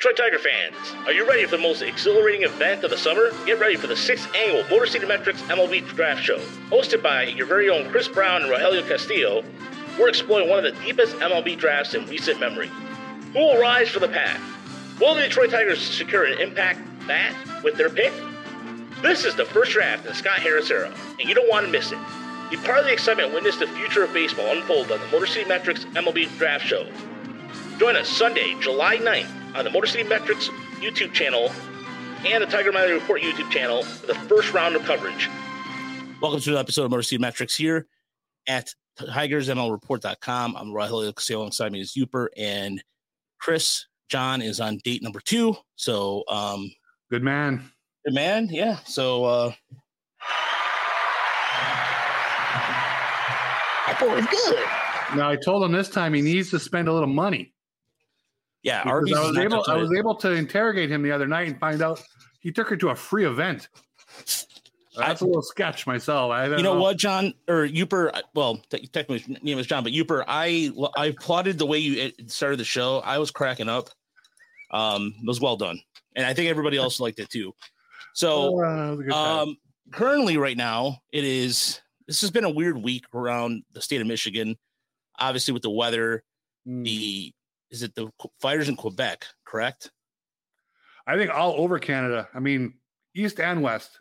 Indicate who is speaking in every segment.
Speaker 1: Detroit Tiger fans, are you ready for the most exhilarating event of the summer? Get ready for the sixth annual Motor City Metrics MLB Draft Show. Hosted by your very own Chris Brown and Rogelio Castillo, we're exploring one of the deepest MLB drafts in recent memory. Who will rise for the pack? Will the Detroit Tigers secure an impact bat with their pick? This is the first draft in the Scott Harris era, and you don't want to miss it. Be part of the excitement witness the future of baseball unfold on the Motor City Metrics MLB Draft Show. Join us Sunday, July 9th on the Motor City Metrics YouTube channel and the Tiger Mining Report YouTube channel for the first round of coverage.
Speaker 2: Welcome to an episode of Motor City Metrics here at TigersMLReport.com. I'm Rahel alongside me is Uper and Chris. John is on date number two. So, um,
Speaker 3: good man.
Speaker 2: Good man. Yeah. So, uh,
Speaker 3: that boy is good. Now, I told him this time he needs to spend a little money.
Speaker 2: Yeah,
Speaker 3: Arby's I was able I was able to interrogate him the other night and find out he took her to a free event. That's I, a little sketch myself. I
Speaker 2: you know, know, what, John or Uper? Well, technically his name is John, but Uper, I I applauded the way you started the show. I was cracking up. Um, it was well done, and I think everybody else liked it too. So, oh, um, currently, right now, it is. This has been a weird week around the state of Michigan. Obviously, with the weather, mm. the is it the fires in Quebec, correct?
Speaker 3: I think all over Canada. I mean, east and west.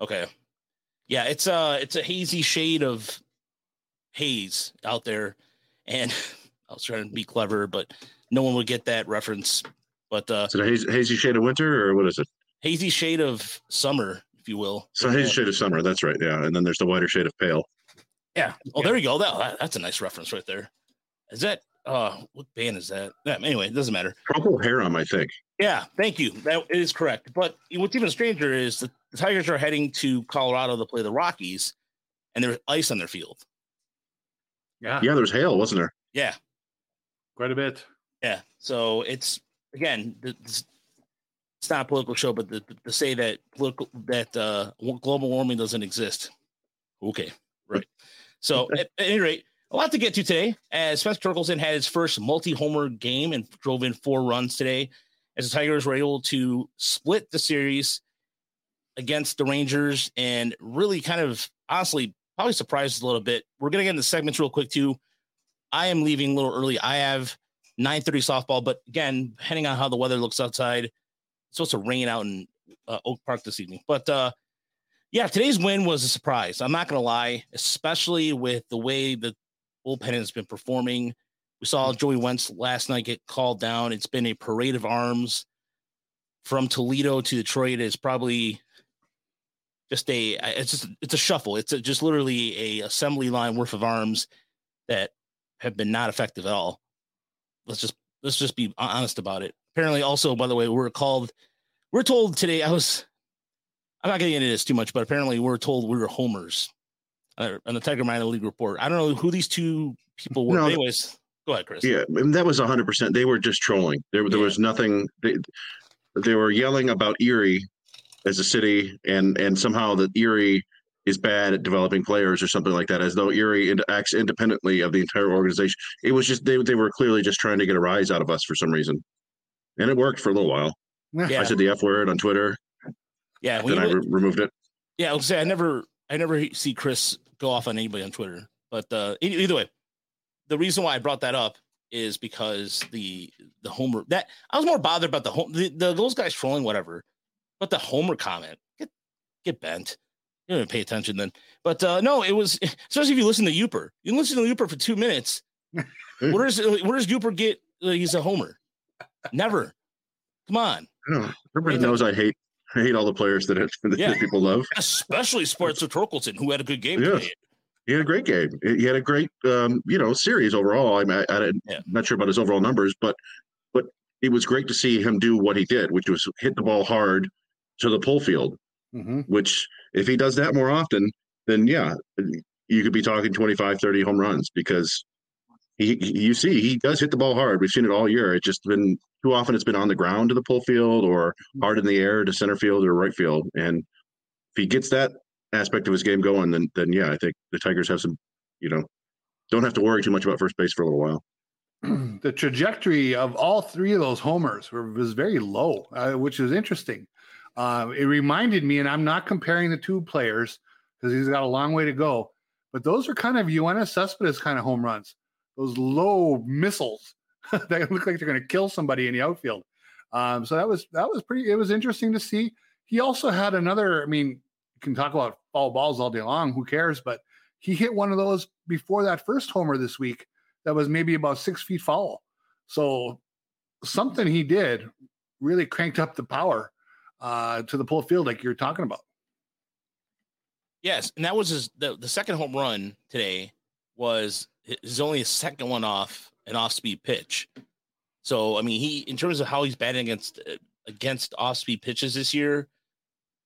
Speaker 2: Okay. Yeah, it's a it's a hazy shade of haze out there, and I was trying to be clever, but no one would get that reference. But uh,
Speaker 4: is it a hazy, hazy shade of winter, or what is it?
Speaker 2: Hazy shade of summer, if you will.
Speaker 4: So hazy shade of summer. That's right. Yeah, and then there's the whiter shade of pale.
Speaker 2: Yeah. Oh, yeah. there you go. That, that's a nice reference right there. Is that uh what band is that? Yeah, anyway, it doesn't matter.
Speaker 4: Procol Harum, I think.
Speaker 2: Yeah, thank you. That is correct. But what's even stranger is the, the Tigers are heading to Colorado to play the Rockies, and there's ice on their field.
Speaker 4: Yeah, yeah, there's hail, wasn't there?
Speaker 2: Yeah,
Speaker 3: quite a bit.
Speaker 2: Yeah, so it's again, it's, it's not a political show, but to, to say that political that uh, global warming doesn't exist. Okay, right. So at, at any rate a lot to get to today as Spencer Torkelson had his first multi-homer game and drove in four runs today as the Tigers were able to split the series against the Rangers and really kind of honestly probably surprised a little bit. We're gonna get into segments real quick too. I am leaving a little early. I have 9:30 softball, but again, depending on how the weather looks outside, it's supposed to rain out in uh, Oak Park this evening. But uh, yeah, today's win was a surprise. I'm not gonna lie, especially with the way the bullpen has been performing. We saw mm-hmm. Joey Wentz last night get called down. It's been a parade of arms from Toledo to Detroit. Is probably just a it's just it's a shuffle. It's a, just literally a assembly line worth of arms that have been not effective at all. Let's just let's just be honest about it. Apparently, also by the way, we're called. We're told today. I was. I'm not getting into this too much, but apparently we're told we are homers uh, on the Tiger Minor League report. I don't know who these two people were. No, Anyways, go ahead, Chris.
Speaker 4: Yeah, that was 100%. They were just trolling. There, there yeah. was nothing. They, they were yelling about Erie as a city, and and somehow that Erie is bad at developing players or something like that, as though Erie acts independently of the entire organization. It was just they they were clearly just trying to get a rise out of us for some reason, and it worked for a little while. Yeah. I said the F word on Twitter.
Speaker 2: Yeah,
Speaker 4: then I re- removed it.
Speaker 2: Yeah, I will say I never I never see Chris go off on anybody on Twitter. But uh, either way, the reason why I brought that up is because the the homer that I was more bothered about the home the, the those guys trolling whatever, but the homer comment get get bent. You don't pay attention then. But uh, no, it was especially if you listen to Uper. You listen to Uper for two minutes. where does where does Uper get? Uh, he's a homer. Never. Come on.
Speaker 4: Everybody knows I hate I hate all the players that, that yeah. people love,
Speaker 2: especially Sports Spencer Torkelson, who had a good game.
Speaker 4: Yeah. He had a great game. He had a great, um, you know, series overall. I'm, I, am yeah. not sure about his overall numbers, but but it was great to see him do what he did, which was hit the ball hard to the pull field. Mm-hmm. Which, if he does that more often, then yeah, you could be talking 25, 30 home runs because he, you see, he does hit the ball hard. We've seen it all year. It's just been too often it's been on the ground to the pull field or hard in the air to center field or right field. And if he gets that aspect of his game going, then then yeah, I think the Tigers have some, you know, don't have to worry too much about first base for a little while.
Speaker 3: the trajectory of all three of those homers were, was very low, uh, which is interesting. Uh, it reminded me, and I'm not comparing the two players because he's got a long way to go, but those are kind of Yoenis Cespedes kind of home runs. Those low missiles that look like they're going to kill somebody in the outfield. Um, so that was that was pretty. It was interesting to see. He also had another. I mean, you can talk about foul balls all day long. Who cares? But he hit one of those before that first homer this week that was maybe about six feet foul. So something he did really cranked up the power uh, to the pull field, like you're talking about.
Speaker 2: Yes, and that was his the, the second home run today was his only a second one off an off speed pitch. So I mean, he in terms of how he's batting against against off speed pitches this year,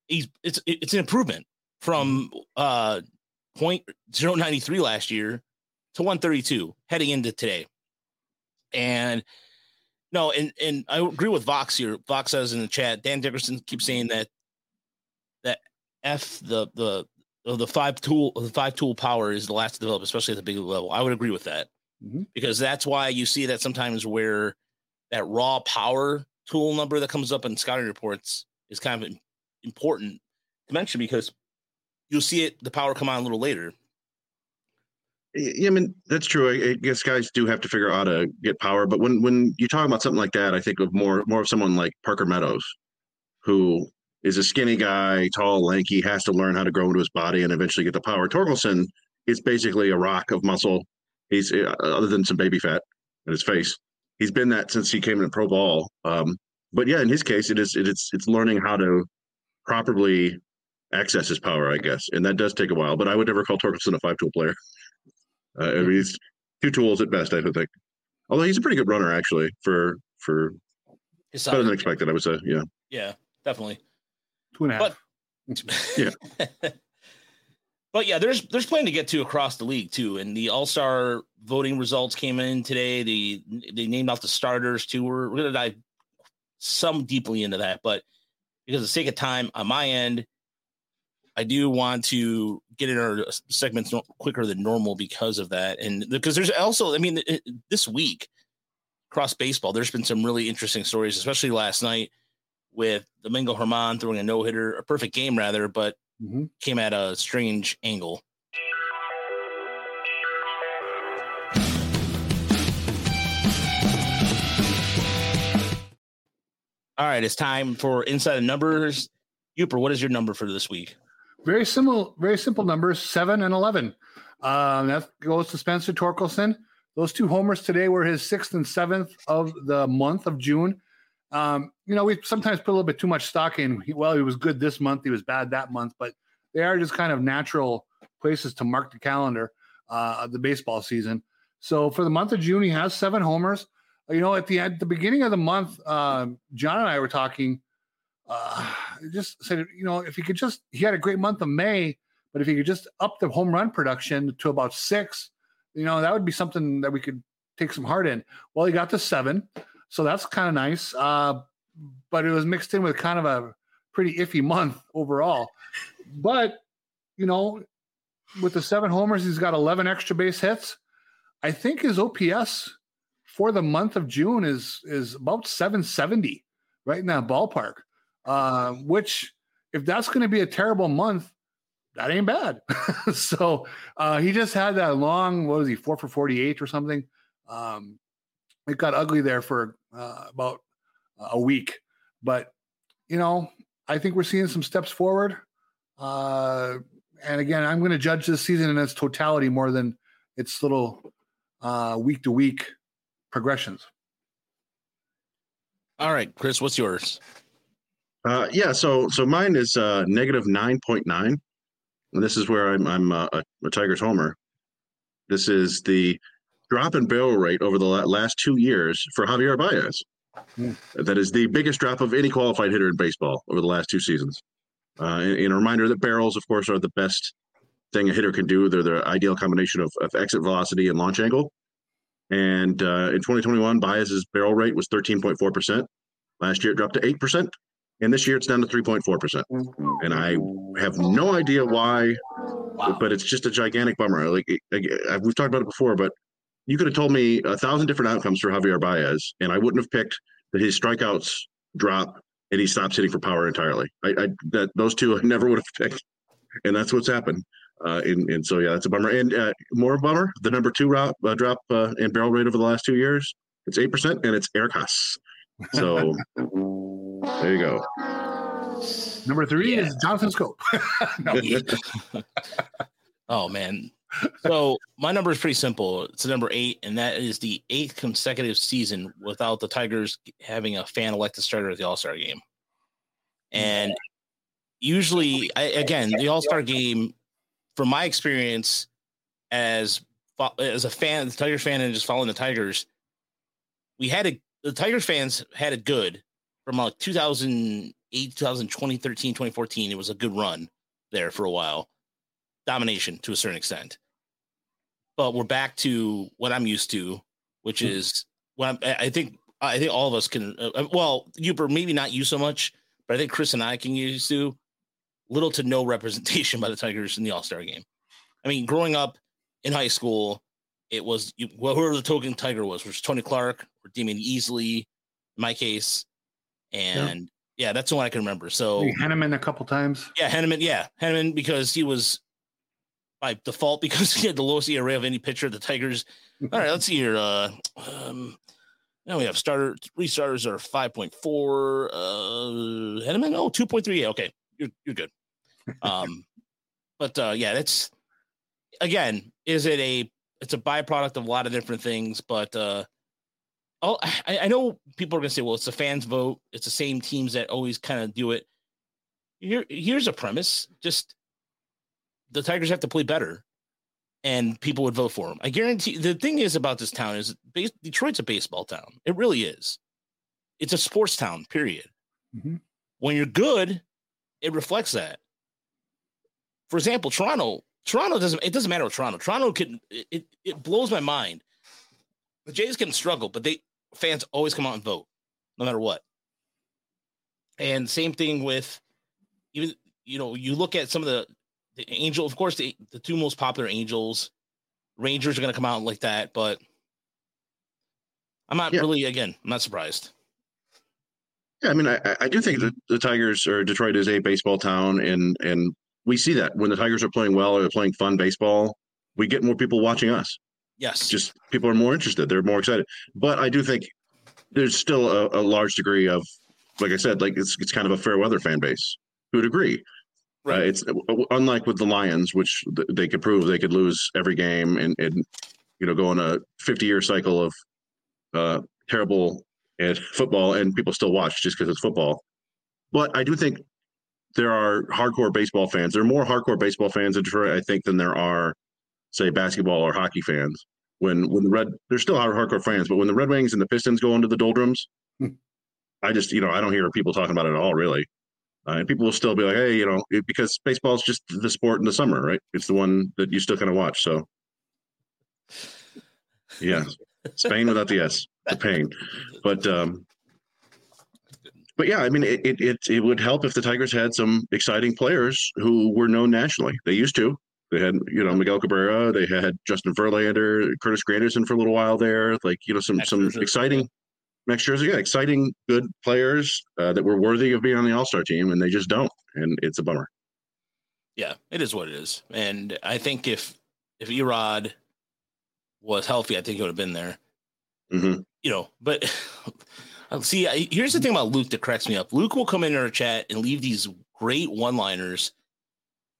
Speaker 2: he's it's it's an improvement from uh point zero ninety three last year to 132 heading into today. And no, and and I agree with Vox here. Vox says in the chat, Dan Dickerson keeps saying that that F the the the five tool the five tool power is the last to develop, especially at the big level. I would agree with that mm-hmm. because that's why you see that sometimes where that raw power tool number that comes up in scouting reports is kind of important to mention because you'll see it the power come on a little later.
Speaker 4: Yeah, I mean that's true. I, guess guys do have to figure out how to get power, but when when you talk about something like that, I think of more more of someone like Parker Meadows, who is a skinny guy, tall, lanky, has to learn how to grow into his body and eventually get the power. Torkelson is basically a rock of muscle. He's uh, other than some baby fat in his face. He's been that since he came into pro ball. Um, but yeah, in his case, it is it is it's learning how to properly access his power, I guess, and that does take a while. But I would never call Torkelson a five tool player. Uh, I mean, he's two tools at best, I don't think. Although he's a pretty good runner, actually, for for better than expected. I would say, yeah,
Speaker 2: yeah, definitely.
Speaker 3: Two and a half.
Speaker 4: But, yeah.
Speaker 2: but yeah, there's there's plenty to get to across the league too, and the All Star voting results came in today. The they named off the starters too. We're, we're gonna dive some deeply into that, but because of the sake of time on my end, I do want to get in our segments quicker than normal because of that, and because there's also, I mean, this week across baseball, there's been some really interesting stories, especially last night with Domingo Germán throwing a no hitter, a perfect game rather, but mm-hmm. came at a strange angle. All right, it's time for inside the numbers. Uper, what is your number for this week?
Speaker 3: Very simple, very simple numbers, seven and eleven. Um, that goes to Spencer Torkelson. Those two homers today were his sixth and seventh of the month of June. Um, you know, we sometimes put a little bit too much stock in. Well, he was good this month, he was bad that month, but they are just kind of natural places to mark the calendar uh, of the baseball season. So for the month of June, he has seven homers. You know, at the at the beginning of the month, uh, John and I were talking uh, just said, you know, if he could just, he had a great month of May, but if he could just up the home run production to about six, you know, that would be something that we could take some heart in. Well, he got to seven, so that's kind of nice. Uh, but it was mixed in with kind of a pretty iffy month overall. But, you know, with the seven homers, he's got 11 extra base hits. I think his OPS for the month of June is is about 770, right in that ballpark. Uh, which, if that's going to be a terrible month, that ain't bad. so uh, he just had that long, what was he, four for 48 or something? Um, it got ugly there for uh, about a week. But, you know, I think we're seeing some steps forward. Uh, and again, I'm going to judge this season in its totality more than its little week to week progressions.
Speaker 2: All right, Chris, what's yours?
Speaker 4: Uh, yeah, so so mine is uh, negative nine point nine, and this is where I'm I'm uh, a, a Tigers homer. This is the drop in barrel rate over the last two years for Javier Baez. Mm. That is the biggest drop of any qualified hitter in baseball over the last two seasons. Uh, and, and, a reminder that barrels, of course, are the best thing a hitter can do. They're the ideal combination of, of exit velocity and launch angle. And uh, in 2021, Baez's barrel rate was 13.4%. Last year, it dropped to 8% and this year it's down to 3.4%. And I have no idea why, wow. but it's just a gigantic bummer. Like, we've talked about it before, but you could have told me a thousand different outcomes for Javier Baez, and I wouldn't have picked that his strikeouts drop and he stops hitting for power entirely. I, I that those two I never would have picked, and that's what's happened. Uh, and, and so yeah, that's a bummer. And uh, more bummer, the number two drop uh, drop uh, in barrel rate over the last two years, it's eight percent, and it's Eric Haase. So there you go.
Speaker 3: Number three yeah. is Jonathan Schoop.
Speaker 2: oh man. So my number is pretty simple. It's number eight, and that is the eighth consecutive season without the Tigers having a fan elected starter at the All Star game. And usually, I, again, the All Star game, from my experience as as a fan, the Tigers fan, and just following the Tigers, we had a the Tigers fans had it good from like 2000 8, 2020, 13, 2014, it was a good run there for a while. Domination to a certain extent. But we're back to what I'm used to, which mm-hmm. is what I'm, I think I think all of us can. Uh, uh well, Uber maybe not you so much, but I think Chris and I can use to little to no representation by the Tigers in the All Star game. I mean, growing up in high school, it was well, whoever the token Tiger was, which was Tony Clark or Damion Easley, in my case, and yeah, that's the one I can remember. So
Speaker 3: Henneman a couple times.
Speaker 2: Yeah, Henneman. Yeah, Henneman because he was by default because he had the lowest ERA of any pitcher. The Tigers. All right, let's see here. Uh, um, now we have starter three starters are five point four. Uh, Henneman, oh, 2.3. Yeah, okay, you're you're good. Um, but uh, yeah, that's again, is it a it's a byproduct of a lot of different things, but uh, oh, I, I know people are going to say, well, it's the fans' vote. It's the same teams that always kind of do it. Here, here's a premise: just the Tigers have to play better, and people would vote for them. I guarantee. The thing is about this town is base, Detroit's a baseball town. It really is. It's a sports town. Period. Mm-hmm. When you're good, it reflects that. For example, Toronto. Toronto doesn't. It doesn't matter what Toronto. Toronto can. It, it blows my mind. The Jays can struggle, but they fans always come out and vote, no matter what. And same thing with even you know you look at some of the the angel, of course, the the two most popular angels, Rangers are going to come out like that, but I'm not yeah. really again. I'm not surprised.
Speaker 4: Yeah, I mean, I, I do think that the Tigers or Detroit is a baseball town, and and we see that when the Tigers are playing well or they're playing fun baseball, we get more people watching us.
Speaker 2: Yes,
Speaker 4: just people are more interested. They're more excited. But I do think there's still a, a, large degree of, like I said, like it's it's kind of a fair weather fan base who would agree. Right. Uh, it's unlike with the Lions, which they could prove they could lose every game and, and you know go on a 50 year cycle of uh, terrible at football, and people still watch just because it's football. But I do think there are hardcore baseball fans. There are more hardcore baseball fans in Detroit, I think, than there are, say, basketball or hockey fans when when the red they're still hardcore fans, but when the Red Wings and the Pistons go into the doldrums, hmm. I just you know I don't hear people talking about it at all really. Uh, and people will still be like, hey, you know, it, because baseball is just the sport in the summer, right? It's the one that you still kind of watch. So, yeah, Spain without the S, the pain. But um, but yeah, I mean, it, it it it would help if the Tigers had some exciting players who were known nationally. They used to. They had, you know, Miguel Cabrera. They had Justin Verlander, Curtis Granderson for a little while there. Like, you know, some some exciting Max Scherzer, yeah, exciting, good players uh, that were worthy of being on the All Star team, and they just don't, and it's a bummer.
Speaker 2: Yeah, it is what it is, and I think if if Erod was healthy, I think he would have been there. Mm-hmm. You know, but see, here's the thing about Luke that cracks me up. Luke will come in our chat and leave these great one liners,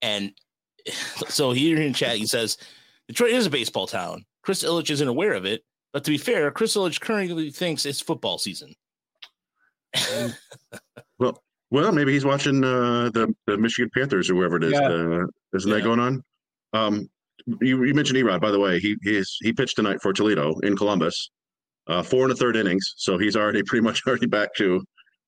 Speaker 2: and so here in chat, he says Detroit is a baseball town. Chris Ilitch isn't aware of it, but to be fair, Chris Ilitch currently thinks it's football season.
Speaker 4: well, well, maybe he's watching uh, the the Michigan Panthers or whoever it is. Yeah. Uh, isn't yeah. that going on? Um, you, you mentioned Erod, by the way. He he's, he pitched tonight for Toledo in Columbus, uh, four and a third innings. So he's already pretty much already back to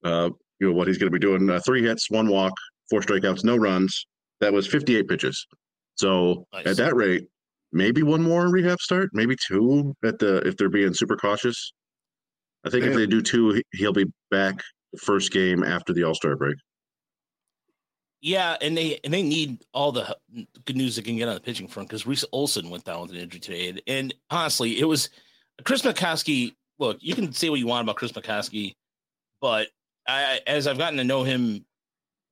Speaker 4: uh, you know what he's going to be doing. Uh, three hits, one walk, four strikeouts, no runs that was 58 pitches. So nice. at that rate, maybe one more rehab start, maybe two at the if they're being super cautious. I think if they do two, he'll be back first game after the All Star break.
Speaker 2: Yeah, and they and they need all the good news they can get on the pitching front because Reese Olson went down with an injury today, and, and honestly, it was Chris McCosky. Look, you can say what you want about Chris McCosky, but I, as I've gotten to know him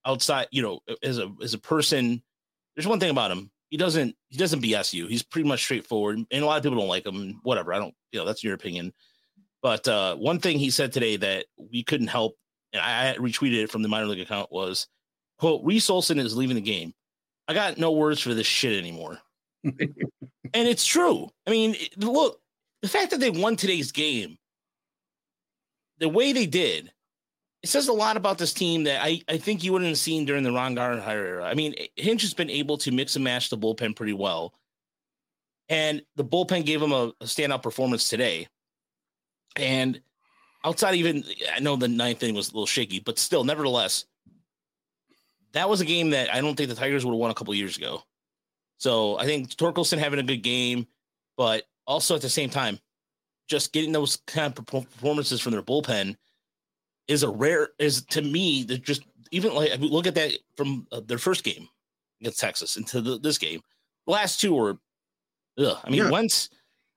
Speaker 2: outside, you know, as a as a person, there's one thing about him. He doesn't he doesn't BS you. He's pretty much straightforward, and a lot of people don't like him. Whatever, I don't. You know, that's your opinion. But uh, one thing he said today that we couldn't help, and I retweeted it from the minor league account was quote, Reese Olson is leaving the game. I got no words for this shit anymore. and it's true. I mean, look, the fact that they won today's game, the way they did, it says a lot about this team that I, I think you wouldn't have seen during the Ron Gardenhire era. I mean, Hinch has been able to mix and match the bullpen pretty well. And the bullpen gave him a, a standout performance today. And outside even, I know the ninth inning was a little shaky, but still, nevertheless, that was a game that I don't think the Tigers would have won a couple years ago. So I think Torkelson having a good game, but also at the same time, just getting those kind of performances from their bullpen is a rare is to me that just even like look at that from uh, their first game against Texas into the, this game. The last two were, ugh. I mean, yeah. Wentz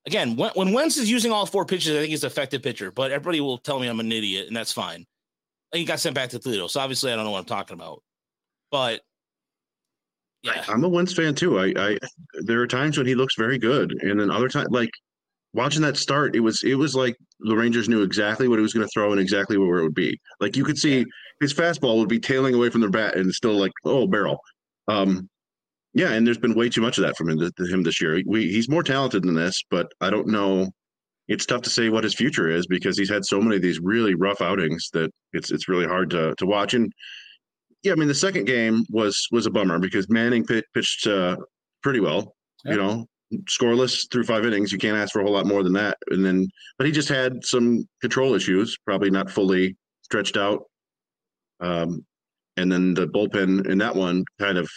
Speaker 2: again when, when Wentz is using all four pitches, I think he's an effective pitcher. But everybody will tell me I'm an idiot, and that's fine. He got sent back to Toledo, so obviously I don't know what I'm talking about. But
Speaker 4: yeah, I'm a Wentz fan too. I, I there are times when he looks very good, and then other times like watching that start, it was it was like the Rangers knew exactly what he was going to throw and exactly where it would be. Like you could see his fastball would be tailing away from their bat and still like oh barrel. Um, yeah, and there's been way too much of that from him, him this year. We, he's more talented than this, but I don't know. It's tough to say what his future is because he's had so many of these really rough outings that it's it's really hard to to watch. And yeah, I mean the second game was was a bummer because Manning pitched uh, pretty well. Yep. You know, scoreless through five innings. You can't ask for a whole lot more than that. And then, but he just had some control issues, probably not fully stretched out. Um, and then the bullpen in that one kind of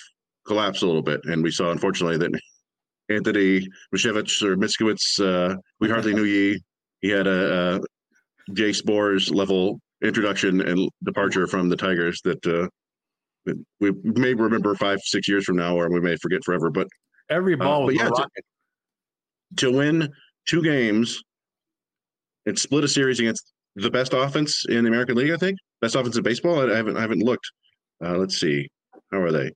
Speaker 4: collapsed a little bit, and we saw unfortunately that Anthony Misiewicz or Miskowitz, uh, we hardly knew ye. He had a, a Jay Sborz level introduction and departure from the Tigers that uh, we may remember five, six years from now, or we may forget forever. But
Speaker 3: every uh, ball, uh, but yeah,
Speaker 4: to, to, win two games and split a series against the best offense in the American League, I think best offense in baseball. I, I haven't, I haven't looked. Uh, let's see, how are they?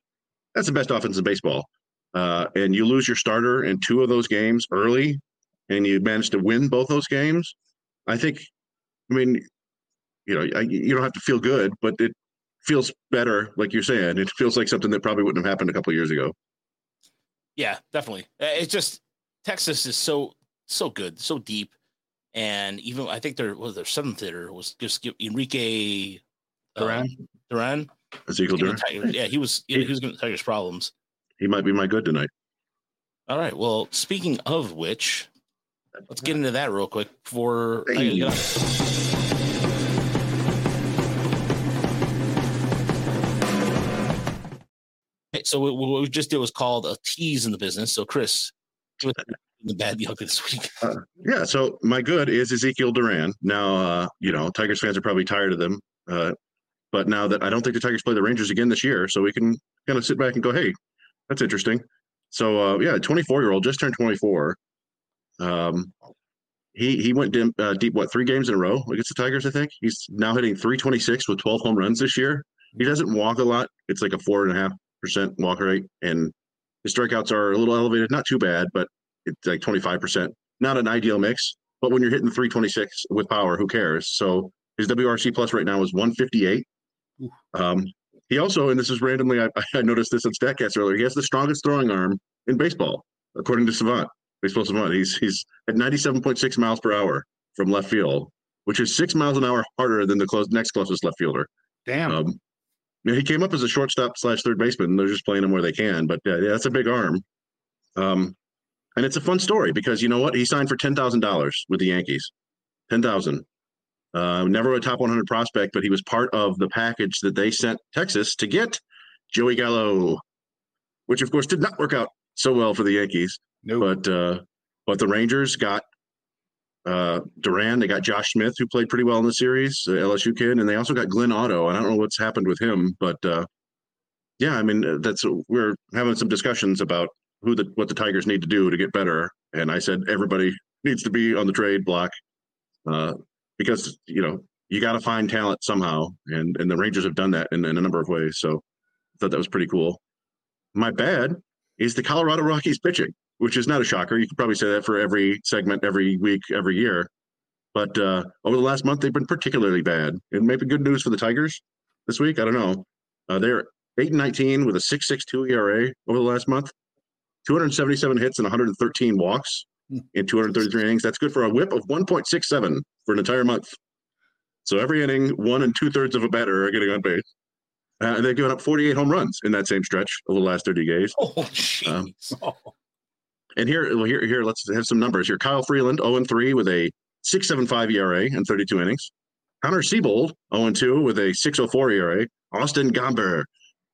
Speaker 4: That's the best offense in baseball. Uh, and you lose your starter in two of those games early, and you manage to win both those games. I think. I mean, you know, I, you don't have to feel good, but it feels better, like you're saying. It feels like something that probably wouldn't have happened a couple years ago.
Speaker 2: Yeah, definitely. Uh, it's just Texas is so so good, so deep, and even I think their was their seventh hitter was just Enrique
Speaker 3: Duran.
Speaker 2: Uh, Duran.
Speaker 4: Ezekiel Duran.
Speaker 2: Yeah, he was he, he was going to Tigers problems.
Speaker 4: He might be my good tonight.
Speaker 2: All right. Well, speaking of which, let's get into that real quick. For hey. so what we just did was called a tease in the business. So Chris, the bad, the ugly this week.
Speaker 4: Uh, yeah. So my good is Ezekiel Duran. Now, uh, you know, Tigers fans are probably tired of them. Uh, but now that I don't think the Tigers play the Rangers again this year, so we can kind of sit back and go, hey, that's interesting. So uh, yeah, 24 year old just turned 24. Um, he he went dim, uh, deep what three games in a row against the Tigers. I think he's now hitting 326 with 12 home runs this year. He doesn't walk a lot. It's like a four and a half percent walk rate, and his strikeouts are a little elevated. Not too bad, but it's like twenty five percent. Not an ideal mix, but when you're hitting three twenty six with power, who cares? So his WRC plus right now is one fifty eight. Um, he also, and this is randomly, I, I noticed this in Statcast earlier. He has the strongest throwing arm in baseball, according to Savant. Baseball Savant. He's he's at ninety seven point six miles per hour from left field, which is six miles an hour harder than the close, next closest left fielder.
Speaker 3: Damn. Um,
Speaker 4: he came up as a shortstop slash third baseman. and They're just playing him where they can, but uh, yeah, that's a big arm. Um, and it's a fun story because you know what? He signed for ten thousand dollars with the Yankees. Ten thousand. Uh, never a top 100 prospect, but he was part of the package that they sent Texas to get Joey Gallo, which of course did not work out so well for the Yankees. No. But uh, but the Rangers got uh, Duran. They got Josh Smith, who played pretty well in the series, uh, LSU kid, and they also got Glenn Otto. I don't know what's happened with him, but uh, yeah, I mean, that's we're having some discussions about who the what the Tigers need to do to get better, and I said everybody needs to be on the trade block uh, because you know you got to find talent somehow, and and the Rangers have done that in, in a number of ways. So I thought that was pretty cool. My bad is the Colorado Rockies pitching, which is not a shocker. You could probably say that for every segment, every week, every year. But uh, over the last month, they've been particularly bad. It may be good news for the Tigers this week. I don't know. Uh, they're 8 and 19 with a 6.62 ERA over the last month, 277 hits and 113 walks hmm. in 233 innings. That's good for a whip of 1.67 for an entire month. So every inning, one and two thirds of a batter are getting on base. Uh, and they've given up 48 home runs in that same stretch over the last 30 days.
Speaker 2: Oh, jeez. Um, oh.
Speaker 4: And here, well, here, here, let's have some numbers here. Kyle Freeland, 0 3 with a 6.75 ERA and 32 innings. Connor Seabold, 0 2 with a 6.04 ERA. Austin Gomber,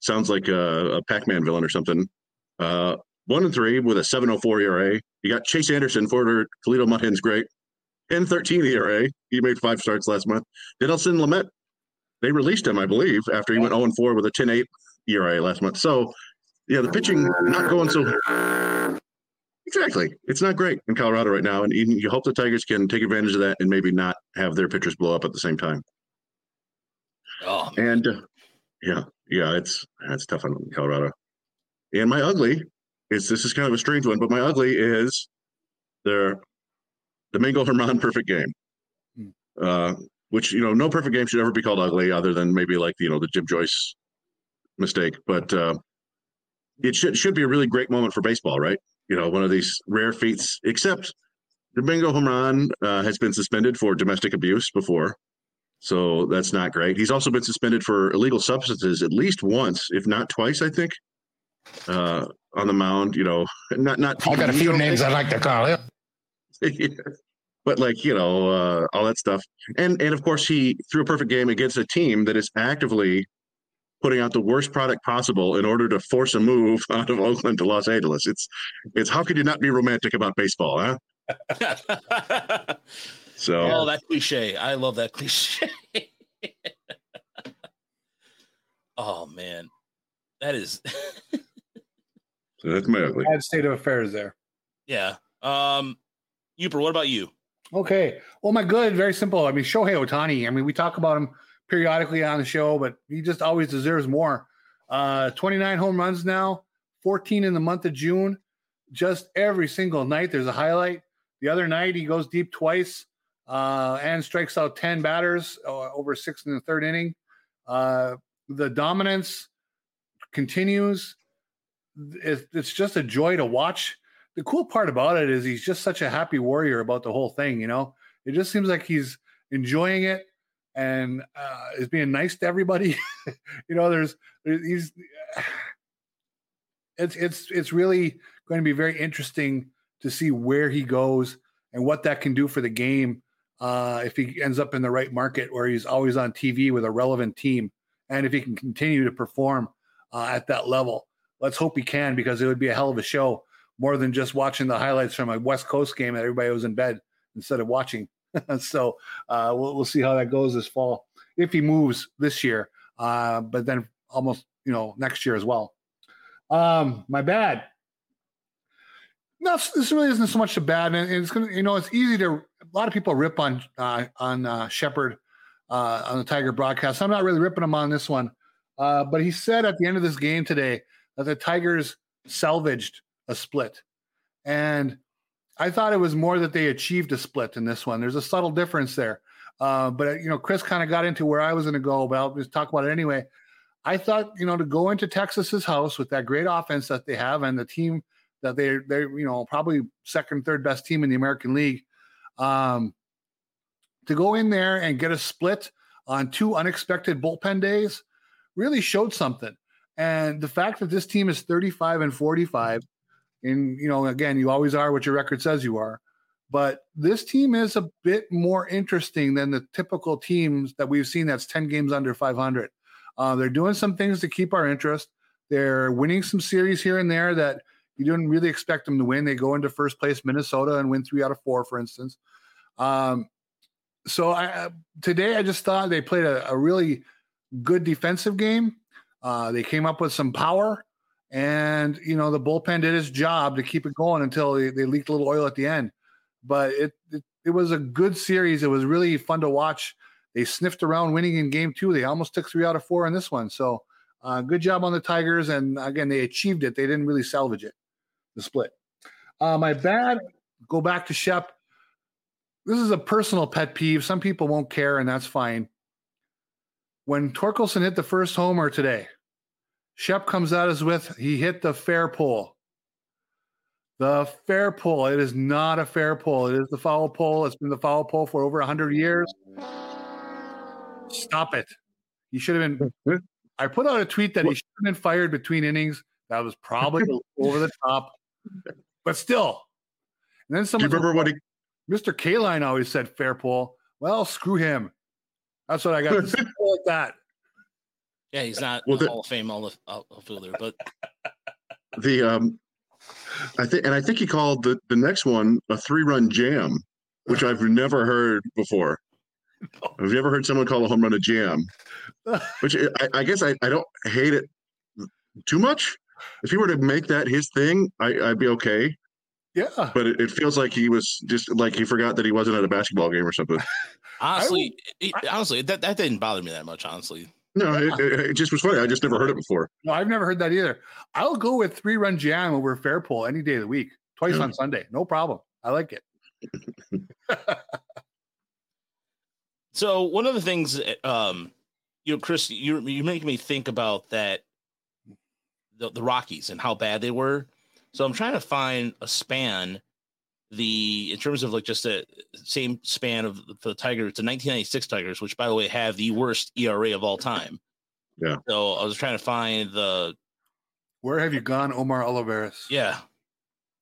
Speaker 4: sounds like a, a Pac Man villain or something. Uh, 1 and 3 with a 7.04 ERA. You got Chase Anderson for Toledo Mud Hens, great. 10 13 ERA. He made five starts last month. Dinelson Lamet, they released him, I believe, after he went 0 4 with a 10 8 ERA last month. So, yeah, the pitching not going so Exactly. It's not great in Colorado right now. And you hope the Tigers can take advantage of that and maybe not have their pitchers blow up at the same time. Oh, and uh, yeah, yeah, it's it's tough on Colorado. And my ugly is this is kind of a strange one, but my ugly is the Domingo Germán perfect game. Hmm. Uh, which you know, no perfect game should ever be called ugly, other than maybe like you know the Jim Joyce mistake. But uh, it should should be a really great moment for baseball, right? You know, one of these rare feats, except Domingo Germán uh, has been suspended for domestic abuse before. So that's not great. He's also been suspended for illegal substances at least once, if not twice, I think, uh, on the mound. You know, not not.
Speaker 5: I got a few names I like to call him.
Speaker 4: But like you know, uh, all that stuff, and and of course he threw a perfect game against a team that is actively putting out the worst product possible in order to force a move out of Oakland to Los Angeles. It's it's how could you not be romantic about baseball, huh? so
Speaker 2: oh, that cliche. I love that cliche. oh man, that is.
Speaker 4: so that's my ugly.
Speaker 3: Bad state of affairs there.
Speaker 2: Yeah. Um, Uper, what about you?
Speaker 3: Okay. Well, my good, very simple. I mean, Shohei Ohtani. I mean, we talk about him periodically on the show, but he just always deserves more. Uh, 29 home runs now, 14 in the month of June. Just every single night, there's a highlight. The other night, he goes deep twice uh, and strikes out 10 batters uh, over six in the third inning. Uh, the dominance continues. It's, it's just a joy to watch. The cool part about it is he's just such a happy warrior about the whole thing. You know, it just seems like he's enjoying it and uh, is being nice to everybody. you know, there's, there's he's it's it's it's really going to be very interesting to see where he goes and what that can do for the game uh, if he ends up in the right market where he's always on TV with a relevant team, and if he can continue to perform uh, at that level. Let's hope he can because it would be a hell of a show more than just watching the highlights from a West Coast game that everybody was in bed instead of watching so uh, we'll, we'll see how that goes this fall if he moves this year, uh, but then almost you know next year as well. Um, my bad. No, this really isn't so much a bad, and it's gonna you know it's easy to a lot of people rip on uh, on uh, Shepard uh, on the Tiger broadcast. I'm not really ripping him on this one, uh, but he said at the end of this game today that the Tigers salvaged a split, and I thought it was more that they achieved a split in this one. There's a subtle difference there. Uh, but you know, Chris kind of got into where I was going to go, but I'll just talk about it anyway. I thought you know to go into Texas's house with that great offense that they have and the team that they're they're you know probably second third best team in the American League. Um, to go in there and get a split on two unexpected bullpen days really showed something. And the fact that this team is 35 and 45 and you know, again, you always are what your record says you are. But this team is a bit more interesting than the typical teams that we've seen that's 10 games under 500. Uh, they're doing some things to keep our interest. They're winning some series here and there that you didn't really expect them to win. They go into first place Minnesota and win three out of four, for instance. Um, so I, today I just thought they played a, a really good defensive game. Uh, they came up with some power, and you know the bullpen did its job to keep it going until they, they leaked a little oil at the end. But it, it it was a good series. It was really fun to watch. They sniffed around winning in game two. They almost took three out of four in this one. So uh, good job on the Tigers. And again, they achieved it. They didn't really salvage it, the split. Uh, my bad, go back to Shep. This is a personal pet peeve. Some people won't care, and that's fine. When Torkelson hit the first homer today, Shep comes out as with he hit the fair pole. The fair pole. It is not a fair pole. It is the foul pole. It's been the foul pole for over 100 years. Stop it. He should have been. I put out a tweet that he should have been fired between innings. That was probably over the top, but still. And then someone.
Speaker 4: Do you remember what he?
Speaker 3: Mr. Kaline always said fair pole. Well, screw him. That's what I got to say like that.
Speaker 2: Yeah, he's not well, the, Hall of Fame all outfielder, but
Speaker 4: the um, I think, and I think he called the the next one a three run jam, which I've never heard before. Have you ever heard someone call a home run a jam? Which I, I guess I, I don't hate it too much. If he were to make that his thing, I, I'd be okay.
Speaker 3: Yeah.
Speaker 4: But it, it, feels like he was just like he forgot that he wasn't at a basketball game or something.
Speaker 2: honestly, I, it, honestly, that, that didn't bother me that much, honestly.
Speaker 4: No, it, it, just was funny. I just never heard it before.
Speaker 3: No, I've never heard that either. I'll go with three run jam over fair pull any day of the week, twice yeah. on Sunday. No problem. I like it.
Speaker 2: so one of the things, um, you know, Chris, you're you're making me think about that the, the Rockies and how bad they were. So I'm trying to find a span the in terms of like just the same span of the, the Tigers, the 1996 Tigers, which by the way have the worst ERA of all time.
Speaker 4: Yeah.
Speaker 2: So I was trying to find the.
Speaker 3: Where have you gone, Omar Olivares?
Speaker 2: Yeah,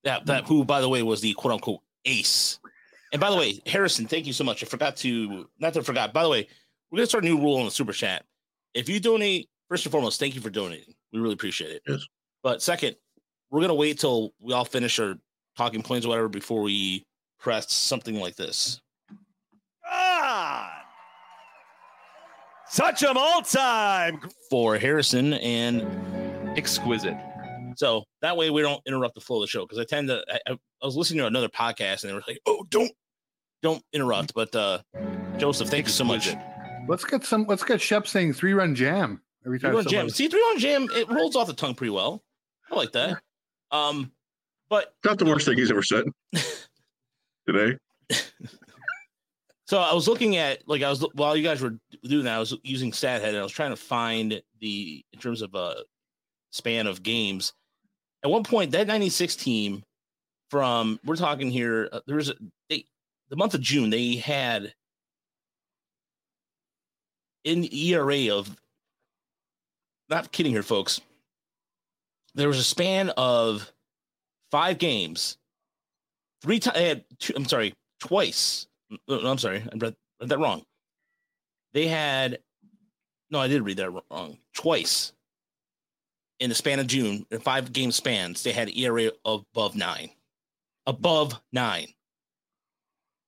Speaker 2: that that who by the way was the quote unquote ace. And by the way, Harrison, thank you so much. I forgot to not to forgot. By the way, we're gonna start a new rule on the super chat. If you donate, first and foremost, thank you for donating. We really appreciate it.
Speaker 4: Yes.
Speaker 2: But second, we're gonna wait till we all finish our talking points or whatever before we press something like this.
Speaker 6: God. Such a all time
Speaker 2: for Harrison and
Speaker 6: exquisite.
Speaker 2: So that way we don't interrupt the flow of the show because I tend to. I, I, was listening to another podcast and they were like, "Oh, don't, don't interrupt." But uh Joseph, thank exquisite. you so
Speaker 3: much. Let's get some. Let's get Shep saying three run jam every time.
Speaker 2: Three run jam. See, three run jam. It rolls off the tongue pretty well. I like that. Um, but
Speaker 4: not the worst thing he's ever said today.
Speaker 2: so I was looking at like I was while you guys were doing that, I was using StatHead and I was trying to find the in terms of a span of games. At one point, that '96 team from we're talking here, uh, there was a, they the month of June they had in ERA of not kidding here, folks. There was a span of five games, three times. I'm sorry, twice. I'm sorry, I read, read that wrong. They had no, I did read that wrong. Twice in the span of June, in five game spans, they had ERA above nine, above nine.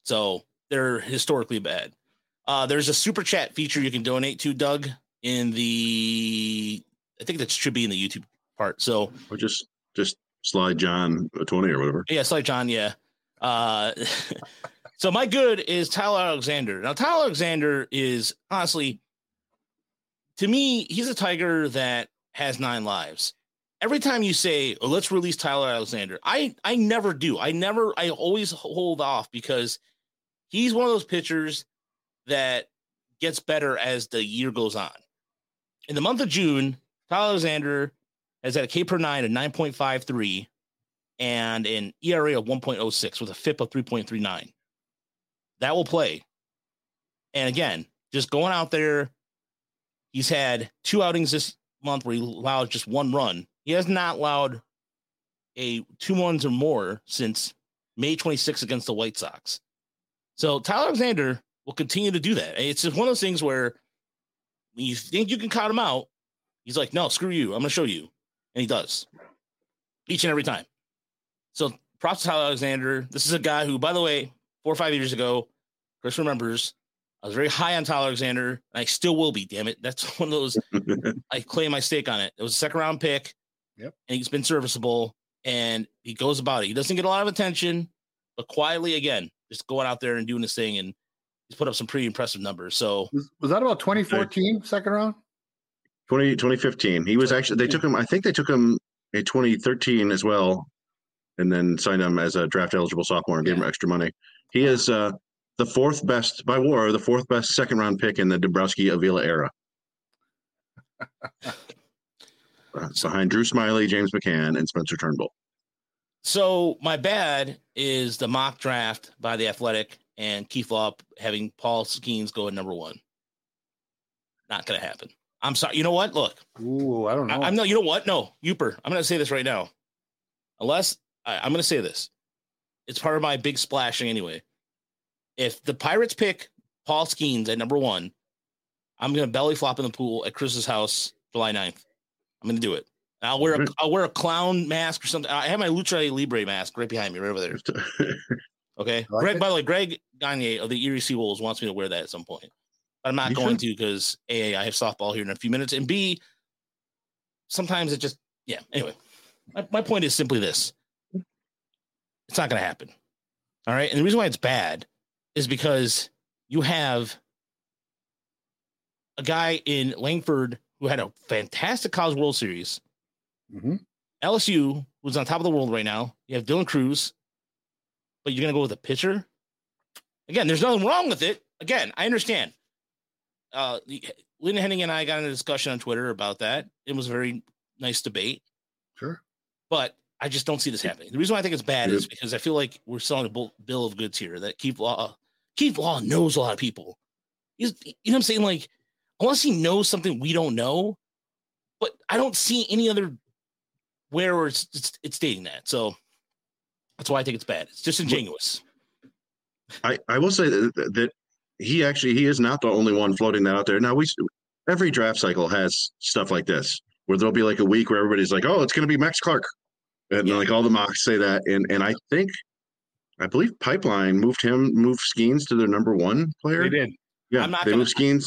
Speaker 2: So they're historically bad. Uh, there's a super chat feature you can donate to, Doug, in the I think that should be in the YouTube part. So
Speaker 4: or just just slide John 20 or whatever.
Speaker 2: Yeah, slide John, yeah. Uh, so my good is Tyler Alexander. Now, Tyler Alexander is honestly, to me, he's a tiger that has nine lives. Every time you say, oh, let's release Tyler Alexander, I, I never do. I never, I always hold off because he's one of those pitchers that gets better as the year goes on. In the month of June, Tyler Alexander has had a K per nine of 9.53 and an ERA of 1.06 with a FIP of 3.39. That will play. And again, just going out there, he's had two outings this month where he allowed just one run. He has not allowed a two runs or more since May 26 against the White Sox. So Tyler Alexander will continue to do that. It's just one of those things where when you think you can cut him out, he's like, no, screw you. I'm going to show you and he does each and every time. So props to Tyler Alexander. This is a guy who, by the way, four or five years ago, Chris remembers, I was very high on Tyler Alexander, and I still will be. Damn it, that's one of those. I claim my stake on it. It was a second round pick.
Speaker 3: Yep.
Speaker 2: And he's been serviceable, and he goes about it. He doesn't get a lot of attention, but quietly again, just going out there and doing his thing, and he's put up some pretty impressive numbers. So
Speaker 3: Was, was that about 2014 second round?
Speaker 4: 20, 2015. He was actually they took him. I think they took him in 2013 as well, and then signed him as a draft eligible sophomore and gave him extra money. He is uh, the fourth best by WAR, the fourth best second round pick in the Dombrowski Avila era. Uh, behind Drew Smyly, James McCann, and Spencer Turnbull.
Speaker 2: So my bad is the mock draft by the Athletic and Keith Law having Paul Skenes go at number one. Not gonna happen. I'm sorry. You know what? Look,
Speaker 3: Ooh, I don't know.
Speaker 2: I, am no. You know what? No, Uper. I'm gonna say this right now. Unless I, I'm gonna say this, it's part of my big splashing anyway. If the Pirates pick Paul Skenes at number one, I'm gonna belly flop in the pool at Chris's house July 9th. I'm gonna do it. I'll wear a. I'll wear a clown mask or something. I have my Lucha Libre mask right behind me, right over there. Okay.
Speaker 3: Like
Speaker 2: Greg,
Speaker 3: it.
Speaker 2: by the way, Greg Gagne of the Erie Sea Wolves wants me to wear that at some point. But I'm not
Speaker 4: You
Speaker 2: going to because A, I have softball here in a few minutes. And B, sometimes it just yeah. Anyway, my, my point is simply this. It's not gonna happen. All right. And the reason why it's bad is because you have a guy in Langford who had a fantastic college world series.
Speaker 3: Mhm.
Speaker 2: LSU, who's on top of the world right now. You have Dylan Crews, but you're gonna go with a pitcher. Again, there's nothing wrong with it. Again, I understand. Uh, Lynn Henning and I got in a discussion on Twitter about that. It was a very nice debate,
Speaker 3: Sure.
Speaker 2: but I just don't see this happening. The reason why I think it's bad is because I feel like we're selling a bull- bill of goods here. That Keith Law, Keith Law knows a lot of people. He's, you know what I'm saying? Like, unless he knows something we don't know, but I don't see any other where it's it's, it's stating that. So that's why I think it's bad. It's disingenuous.
Speaker 4: I, I will say that, that he actually he is not the only one floating that out there. Now we every draft cycle has stuff like this where there'll be like a week where everybody's like, oh, it's going to be Max Clark, and
Speaker 2: Yeah.
Speaker 4: like all the mocks say that, and and I think I believe Pipeline moved him moved Skenes to their number one player.
Speaker 3: They did.
Speaker 4: Yeah, they
Speaker 2: gonna-
Speaker 4: moved Skenes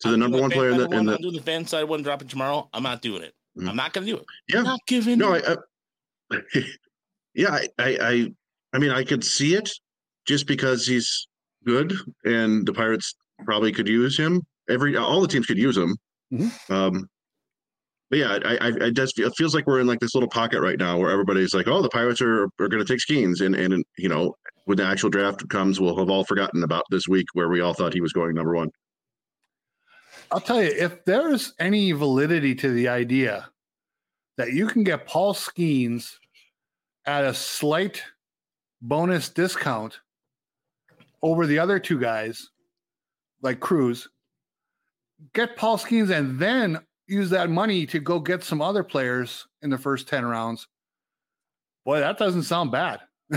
Speaker 4: to the number one player in the, in the
Speaker 2: I'm doing the fan side one dropping tomorrow. I'm not doing it.
Speaker 4: Mhm.
Speaker 2: I'm not going to do it.
Speaker 4: yeah
Speaker 2: I'm not giving.
Speaker 4: No,
Speaker 2: it.
Speaker 4: I, I yeah, I, I, I, I mean, I could see it just because he's good, and the Pirates probably could use him. Every all the teams could use him.
Speaker 3: Mhm.
Speaker 4: Um, but yeah, I, I, I just feel, it feels like we're in like this little pocket right now where everybody's like, "Oh, the Pirates are are going to take Skenes," and and you know, when the actual draft comes, we'll have all forgotten about this week where we all thought he was going number one.
Speaker 3: I'll tell you, if there's any validity to the idea that you can get Paul Skenes at a slight bonus discount over the other two guys, like Crews, get Paul Skenes and then use that money to go get some other players in the first 10 rounds. Boy, that doesn't sound bad.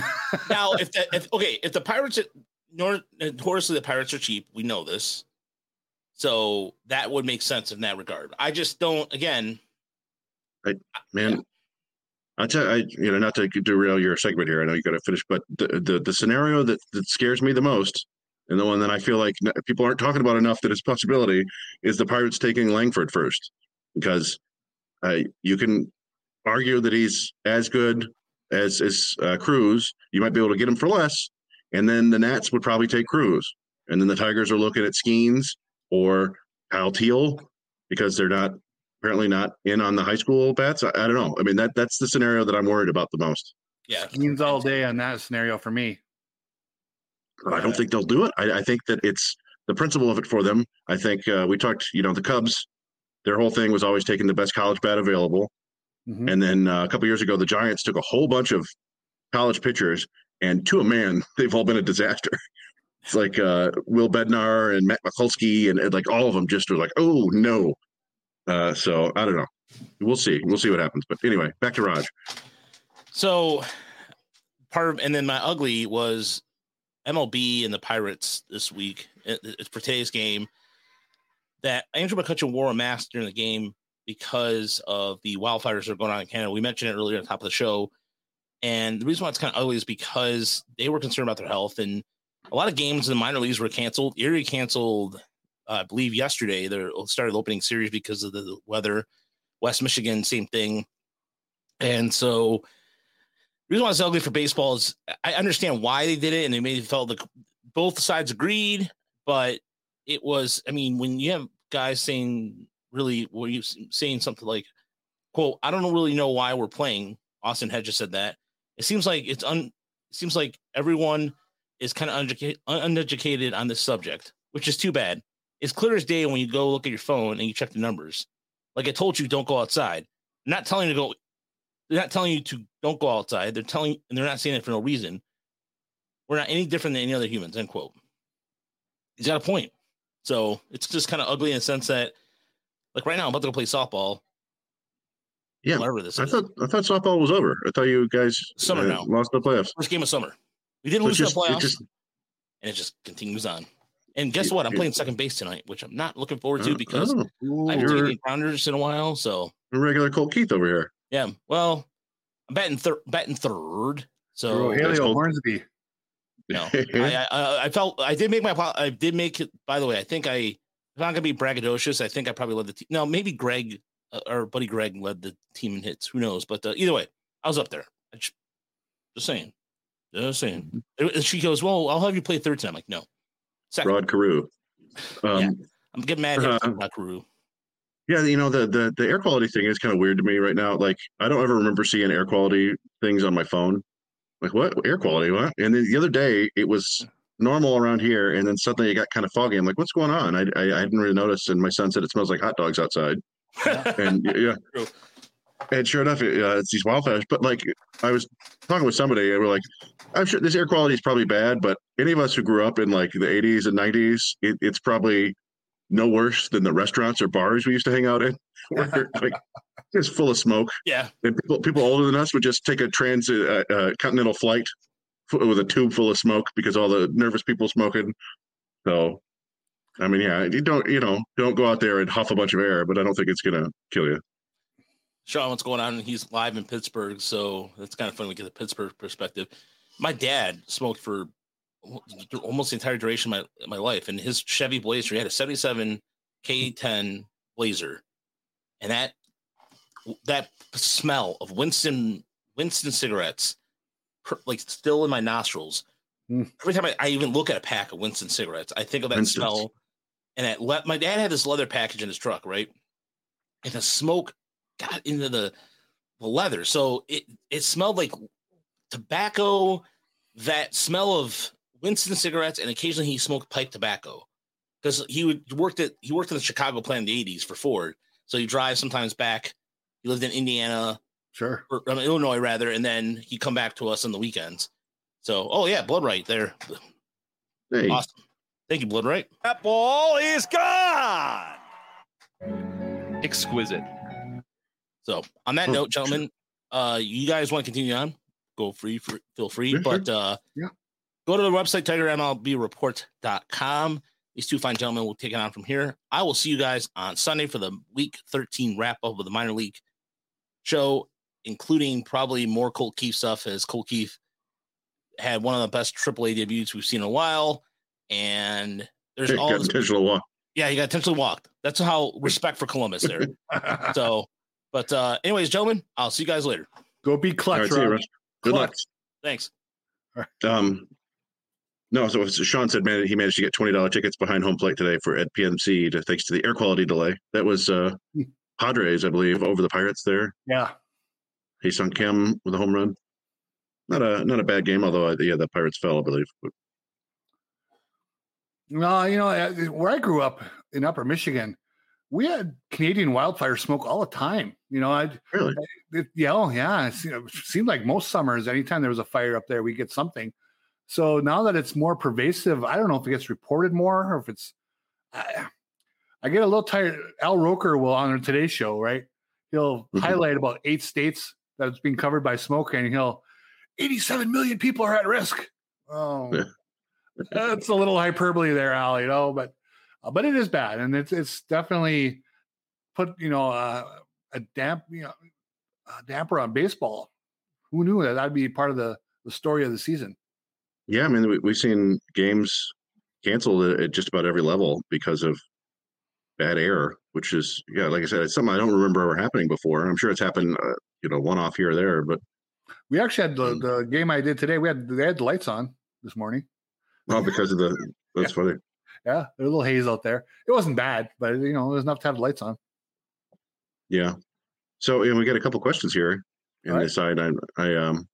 Speaker 2: now, if the if okay, if the Pirates, nor notoriously the Pirates are cheap, we know this, so that would make sense in that regard. I just don't. Again,
Speaker 4: man. I tell I you know not to derail your segment here. I know you got to finish, but the, the the scenario that that scares me the most, and the one that I feel like people aren't talking about enough that it's possibility, is the Pirates taking Langford first, because uh, you can argue that he's as good as as uh, Crews. You might be able to get him for less, and then the Nats would probably take Crews, and then the Tigers are looking at Skenes or Kyle Teel because they're not apparently not in on the high school bats. I, I don't know. I mean that that's the scenario that I'm worried about the most.
Speaker 2: yeah,
Speaker 3: Skenes all day on that scenario for me.
Speaker 4: I don't think they'll do it. I, I think that it's the principle of it for them. I think uh, we talked. You know, the Cubs, their whole thing was always taking the best college bat available.
Speaker 3: Mhm.
Speaker 4: And then uh, a couple years ago, the Giants took a whole bunch of college pitchers, and to a man, they've all been a disaster. It's like uh, Will Bednar and Matt Mikulski, and, and like all of them just are like, oh no. Uh, so I don't know. We'll see. We'll see what happens. But anyway, back to Raj.
Speaker 2: So part of and then my ugly was MLB and the Pirates this week. It's for today's game that Andrew McCutchen wore a mask during the game because of the wildfires that are going on in Canada. We mentioned it earlier the top of the show. And the reason why it's kind of ugly is because they were concerned about their health. And a lot of games in the minor leagues were canceled. Erie canceled, Uh, I believe, yesterday. They started opening series because of the weather. West Michigan, same thing. And so, the reason why it's ugly for baseball is I understand why they did it, and they made it felt like both sides agreed, but it was. I mean, when you have guys saying really, were you saying something like, "quote I don't really know why we're playing." Austin Hedges said that. It seems like it's un. It seems like everyone is kind of uneducated on this subject, which is too bad. It's clear as day when you go look at your phone and you check the numbers. Like I told you, don't go outside. Not telling you to go. They're not telling you to don't go outside. They're telling, and they're not saying it for no reason. We're not any different than any other humans. End quote. He's got a point. So it's just kind of ugly in the sense that, like right now, I'm about to go play softball.
Speaker 4: Yeah,
Speaker 2: whatever this
Speaker 4: I
Speaker 2: is.
Speaker 4: thought I thought softball was over. I thought you guys
Speaker 2: Summer
Speaker 4: uh,
Speaker 2: now.
Speaker 4: lost the playoffs.
Speaker 2: First game of summer. We did
Speaker 4: So
Speaker 2: lose
Speaker 4: just-
Speaker 2: the
Speaker 4: it
Speaker 2: playoffs,
Speaker 4: just-
Speaker 2: and it just continues on. And guess what? I'm playing second base tonight, which I'm not looking forward to
Speaker 4: Uh,
Speaker 2: because
Speaker 4: oh,
Speaker 2: I haven't
Speaker 4: you're-
Speaker 2: taken any grounders in a while. So
Speaker 4: regular Colt Keith over here.
Speaker 2: yeah, well, I'm batting third. Batting third. So
Speaker 4: that's
Speaker 3: Hornsby.
Speaker 2: no, I, I I felt I did make my apo- I did make it. By the way, I think I if I'm not gonna be braggadocious, I think I probably led the team. No, maybe Greg uh, or buddy Greg led the team in hits. Who knows? But uh, either way, I was up there. I just, just saying, just saying. And she goes, "Well, I'll have you play third tonight." I'm like, "No, second.
Speaker 4: Rod Carew. Um,
Speaker 2: Yeah. I'm getting mad at
Speaker 4: Uh,
Speaker 2: uh, Carew.
Speaker 4: Yeah, you know the the the air quality thing is kind of weird to me right now. Like I don't ever remember seeing air quality things on my phone. Like what air quality? What? And then the other day it was normal around here, and then suddenly it got kind of foggy. I'm like, what's going on? I I, I hadn't really noticed, and my son said it smells like hot dogs outside. And yeah. And sure enough, it, uh, it's these wildfires. But like I was talking with somebody, and we're like, I'm sure this air quality is probably bad, but any of us who grew up in like the 80s and 90s, it, it's probably no worse than the restaurants or bars we used to hang out in, like just full of smoke.
Speaker 2: Yeah,
Speaker 4: And people people older than us would just take a trans uh, uh, continental flight f- with a tube full of smoke because all the nervous people smoking. So, I mean, yeah, you don't you know don't go out there and huff a bunch of air, but I don't think it's gonna kill you.
Speaker 2: Sean, what's going on? He's live in Pittsburgh, so that's kind of fun to get the Pittsburgh perspective. My dad smoked for almost the entire duration of my, my life, and his Chevy Blazer, he had a 77 K10 Blazer, and that that smell of Winston Winston cigarettes, like still in my nostrils.
Speaker 3: Mm.
Speaker 2: Every time I, I even look at a pack of Winston cigarettes, I think of that
Speaker 4: Winston's.
Speaker 2: smell. And that le- my dad had this leather package in his truck, right? And the smoke got into the the leather, so it it smelled like tobacco. That smell of Winston cigarettes, and occasionally he smoked pipe tobacco because he would worked at he worked in the Chicago plant in the '80s for Ford. So he drives sometimes back. He lived in Indiana,
Speaker 3: Sure.
Speaker 2: or um, Illinois rather, and then he'd come back to us on the weekends. So, oh yeah, blood right there,
Speaker 4: Hey,
Speaker 2: awesome. Thank you, blood right.
Speaker 6: That ball is gone.
Speaker 7: Exquisite.
Speaker 2: So, on that
Speaker 4: Oh,
Speaker 2: note, gentlemen, uh, you guys want to continue on? Go free, feel free.
Speaker 4: Sure.
Speaker 2: but uh,
Speaker 3: Yeah.
Speaker 2: go to the website tigermlbreport.com. These two fine gentlemen will take it on from here. I will see you guys on Sunday for the Week 13 wrap up of the minor league show, including probably more Colt Keith stuff, as Colt Keith had one of the best AAA debuts we've seen in a while. And there's all
Speaker 4: got
Speaker 2: this.
Speaker 4: intentional walk.
Speaker 2: Yeah, he got intentionally walked. That's how respect for Columbus there. So, but uh, anyways, gentlemen, I'll see you guys later.
Speaker 3: Go be
Speaker 4: All
Speaker 3: clutch,
Speaker 4: right,
Speaker 3: Rob.
Speaker 4: Russ. Good luck.
Speaker 2: Thanks.
Speaker 4: Um, no, so so Sean said, man, he managed to get twenty dollar tickets behind home plate today for at PNC, to, thanks to the air quality delay. That was uh, Padres, I believe, over the Pirates there.
Speaker 3: Yeah.
Speaker 4: He sung Kim with a home run. Not a not a bad game, although uh, yeah, the Pirates fell, I believe. But
Speaker 3: No, you know, uh, where I grew up in Upper Michigan, we had Canadian wildfire smoke all the time. You know, I
Speaker 4: really,
Speaker 3: it, yeah, oh, yeah. It seemed like most summers, anytime there was a fire up there, we get something. So now that it's more pervasive, I don't know if it gets reported more or if it's. I, I get a little tired. Al Roker will on the Today Show, right? He'll
Speaker 4: Mhm.
Speaker 3: highlight about eight states that it's being covered by smoke, and he'll 87 million people are at risk. Oh, that's a little hyperbole there, Al. You know, but uh, but it is bad, and it's it's definitely put you know uh, a damp you know a damper on baseball. Who knew that that'd be part of the the story of the season?
Speaker 4: Yeah, I mean, we, we've seen games canceled at just about every level because of bad air, which is yeah, like I said, it's something I don't remember ever happening before. I'm sure it's happened, uh, you know, one off here or there, but
Speaker 3: we actually had the, the game I did today. We had they had the lights on this morning.
Speaker 4: Well, because of the that's
Speaker 3: yeah.
Speaker 4: funny.
Speaker 3: Yeah, there's a little haze out there. It wasn't bad, but you know, there's enough to have the lights on.
Speaker 4: Yeah. So, and we got a couple questions here And right. this side. I, I, um,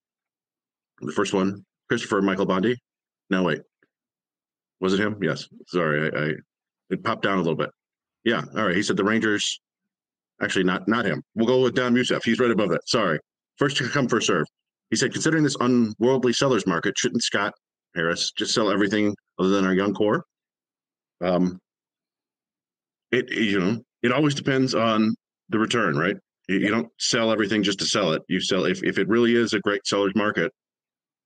Speaker 4: the first one, Christopher Michael Bondi. No, wait, was it him? Yes. Sorry, I, I it popped down a little bit. Yeah. All right. He said the Rangers. Actually, not not him. We'll go with Don Musef. He's right above that. Sorry. First to come, first serve. He said, considering this unworldly sellers market, shouldn't Scott Harris just sell everything other than our young core? Um, it you know it always depends on the return, right? You, you don't sell everything just to sell it. You sell if if it really is a great seller's market.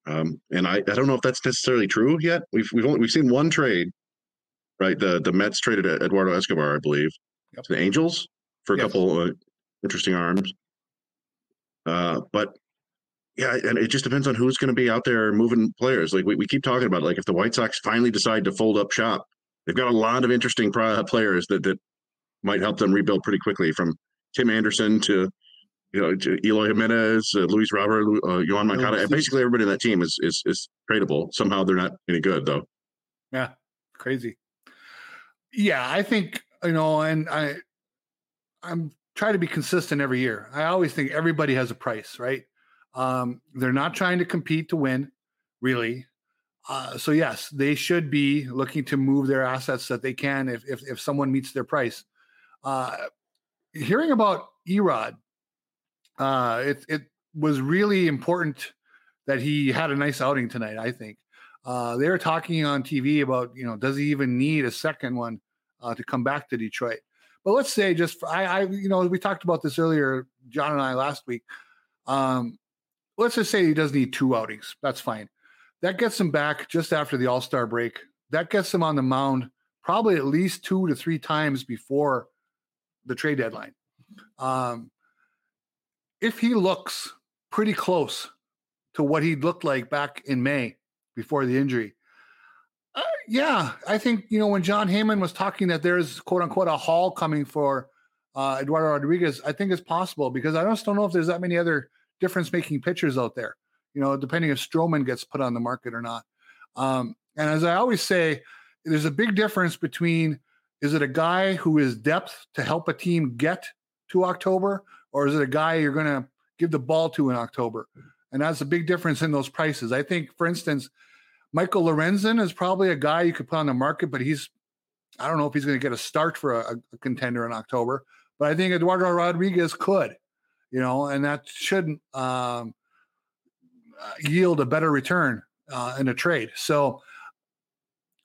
Speaker 4: Um, and I, I don't know if that's necessarily true yet. We've we've only we've seen one trade, right? The the Mets traded Eduardo Escobar, I believe, yep. to the Angels for a yes. couple uh, interesting arms. Uh, but yeah, and it just depends on who's going to be out there moving players. Like we, we keep talking about, like if the White Sox finally decide to fold up shop, they've got a lot of interesting players that that might help them rebuild pretty quickly. From Tim Anderson to you know to Eloy Jimenez, uh, Luis Robert, uh, Yoan Moncada. Basically, everybody in that team is is is tradable. Somehow they're not any good though.
Speaker 3: Yeah, crazy. Yeah, I think you know, and I I'm trying to be consistent every year. I always think everybody has a price, right? Um, they're not trying to compete to win, really. Uh, so yes, they should be looking to move their assets that they can if if, if someone meets their price. Uh, hearing about Erod, uh, it it was really important that he had a nice outing tonight. I think uh, they were talking on TV about you know does he even need a second one uh, to come back to Detroit? But let's say just for, I, I you know we talked about this earlier, John and I last week. Um, let's just say he does need two outings. That's fine. That gets him back just after the All Star break. That gets him on the mound probably at least two to three times before the trade deadline. Um, if he looks pretty close to what he looked like back in May before the injury, uh, yeah, I think you know when Jon Heyman was talking that there's quote unquote a haul coming for uh, Eduardo Rodriguez. I think it's possible because I just don't know if there's that many other difference making pitchers out there, you know, depending if Stroman gets put on the market or not. Um, and as I always say, there's a big difference between is it a guy who is depth to help a team get to October, or is it a guy you're going to give the ball to in October? And that's a big difference in those prices. I think, for instance, Michael Lorenzen is probably a guy you could put on the market, but he's, I don't know if he's going to get a start for a, a contender in October, but I think Eduardo Rodriguez could you know, and that shouldn't, um, yield a better return uh, in a trade. So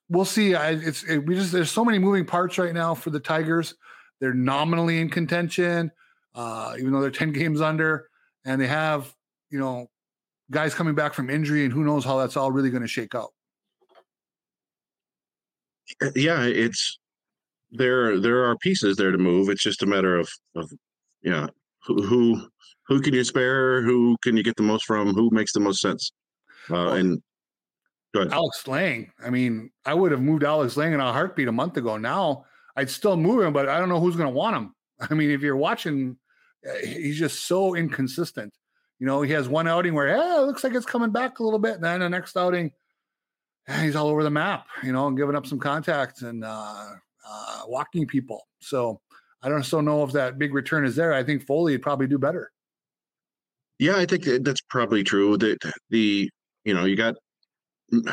Speaker 3: we'll see. I, it's it, we just there's so many moving parts right now for the Tigers. They're nominally in contention, uh, even though they're ten games under, and they have you know guys coming back from injury, and who knows how that's all really going to shake out.
Speaker 4: Yeah, it's there. There are pieces there to move. It's just a matter of of yeah who who can you spare? Who can you get the most from? Who makes the most sense? Uh, well, and
Speaker 3: Alex Lange. I mean, I would have moved Alex Lange in a heartbeat a month ago. Now I'd still move him, but I don't know who's going to want him. I mean, if you're watching, eh, he's just so inconsistent. You know, he has one outing where, yeah, it looks like it's coming back a little bit. And then the next outing, yeah, he's all over the map, you know, and giving up some contacts and uh, uh, walking people. So I don't so know if that big return is there. I think Foley would probably do better.
Speaker 4: Yeah, I think that's probably true. That the you know you got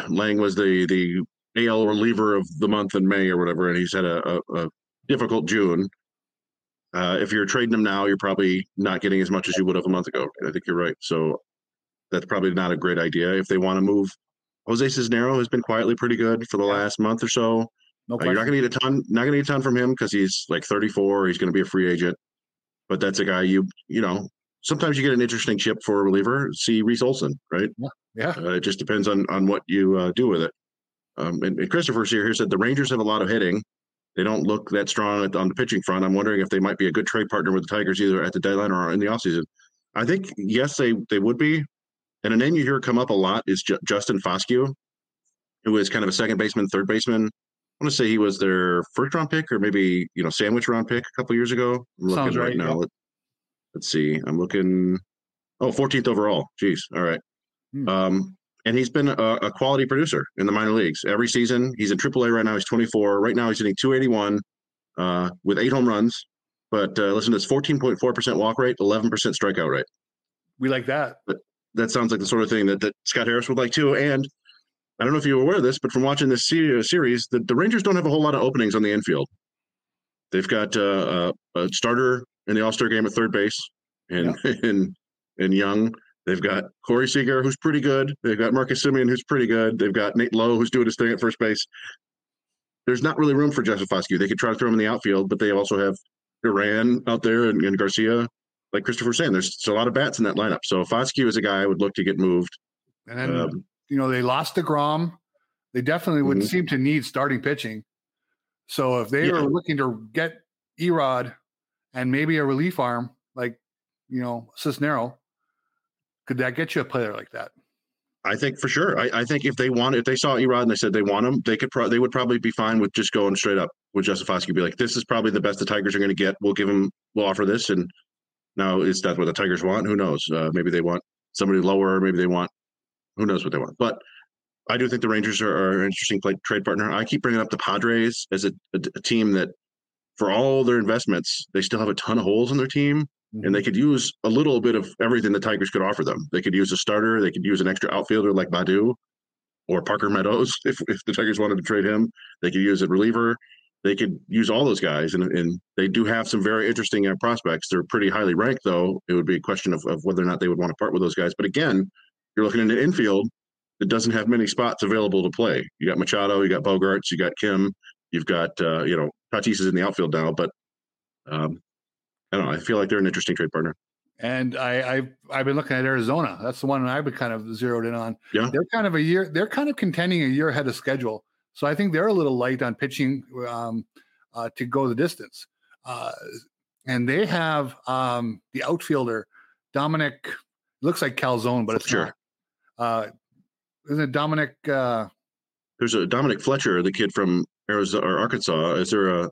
Speaker 4: Lang was the the AL reliever of the month in May or whatever, and he's had a, a, a difficult June. Uh, if you're trading him now, you're probably not getting as much as you would have a month ago. I think you're right. So that's probably not a great idea if they want to move. Jose Cisnero has been quietly pretty good for the last month or so. No uh, you're not going to get a ton. Not going to get a ton from him because he's like 34. He's going to be a free agent, but that's a guy you you know. Sometimes you get an interesting chip for a reliever. See Reese Olson, right?
Speaker 3: Yeah, yeah.
Speaker 4: Uh, it just depends on on what you uh, do with it. Um, and, and Christopher's here, here said the Rangers have a lot of hitting. They don't look that strong on the pitching front. I'm wondering if they might be a good trade partner with the Tigers either at the deadline or in the offseason. I think yes, they they would be. And a name you hear come up a lot is J- Justin Foscue. who was kind of a second baseman, third baseman. I want to say he was their first round pick or maybe you know sandwich round pick a couple years ago. I'm looking
Speaker 3: Sounds
Speaker 4: right,
Speaker 3: right,
Speaker 4: now.
Speaker 3: yeah.
Speaker 4: Let, us see. I'm looking. Oh, 14th overall. Jeez. All right.
Speaker 3: Hmm.
Speaker 4: Um, and he's been a, a quality producer in the minor leagues every season. He's in AAA right now. He's 24. Right now, he's hitting 281 uh, with eight home runs. But uh, listen to this 14.4% walk rate, 11% strikeout rate.
Speaker 3: We like that.
Speaker 4: That sounds like the sort of thing that, that Scott Harris would like too. And I don't know if you're aware of this, but from watching this series, the, the Rangers don't have a whole lot of openings on the infield. They've got uh, a, a starter in the All Star game at third base, and in in Jung. They've got Corey Seager, who's pretty good. They've got Marcus Semien, who's pretty good. They've got Nate Lowe, who's doing his thing at first base. There's not really room for Joseph Foscue. They could try to throw him in the outfield, but they also have Iran out there and, and Garcia. Like Christopher was saying, there's, a lot of bats in that lineup. So Foscue is a guy I would look to get moved.
Speaker 3: And then
Speaker 4: Um,
Speaker 3: you know they lost deGrom. They definitely would
Speaker 4: Mhm.
Speaker 3: seem to need starting pitching. So if they
Speaker 4: Yeah.
Speaker 3: were looking to get Erod and maybe a relief arm like you know Cisnero, could that get you a player like that?
Speaker 4: I think for sure. I, I think if they want, if they saw Erod and they said they want him, they could. Pro- they would probably be fine with just going straight up with Foscue. Be like, this is probably the best the Tigers are going to get. We'll give him. We'll offer this. And now is that what the Tigers want? Who knows? Uh, maybe they want somebody lower. Maybe they want. Who knows what they want? But I do think the Rangers are, are an interesting play, trade partner. I keep bringing up the Padres as a, a, a team that, for all their investments, they still have a ton of holes in their team and they could use a little bit of everything the Tigers could offer them. They could use a starter, they could use an extra outfielder like Baddoo or Parker Meadows if, if the Tigers wanted to trade him. They could use a reliever. They could use all those guys, and, and they do have some very interesting uh, prospects. They're pretty highly ranked, though. It would be a question of, of whether or not they would want to part with those guys. But again, you're looking at an infield that doesn't have many spots available to play. You got Machado, you got Bogaerts, you got Kim, you've got uh, you know Tatis is in the outfield now, but um, I don't know. I feel like they're an interesting trade partner.
Speaker 3: And I, I've I've been looking at Arizona. That's the one I've been kind of zeroed in on.
Speaker 4: Yeah.
Speaker 3: They're kind of a year. They're kind of contending a year ahead of schedule. So I think they're a little light on pitching um, uh, to go the distance. Uh, and they have um, the outfielder Dominic. Looks like Calzone, but it's
Speaker 4: Fletcher.
Speaker 3: not. Uh, isn't it Dominic? Uh,
Speaker 4: There's a Dominic Fletcher, the kid from Arizona or Arkansas. Is there a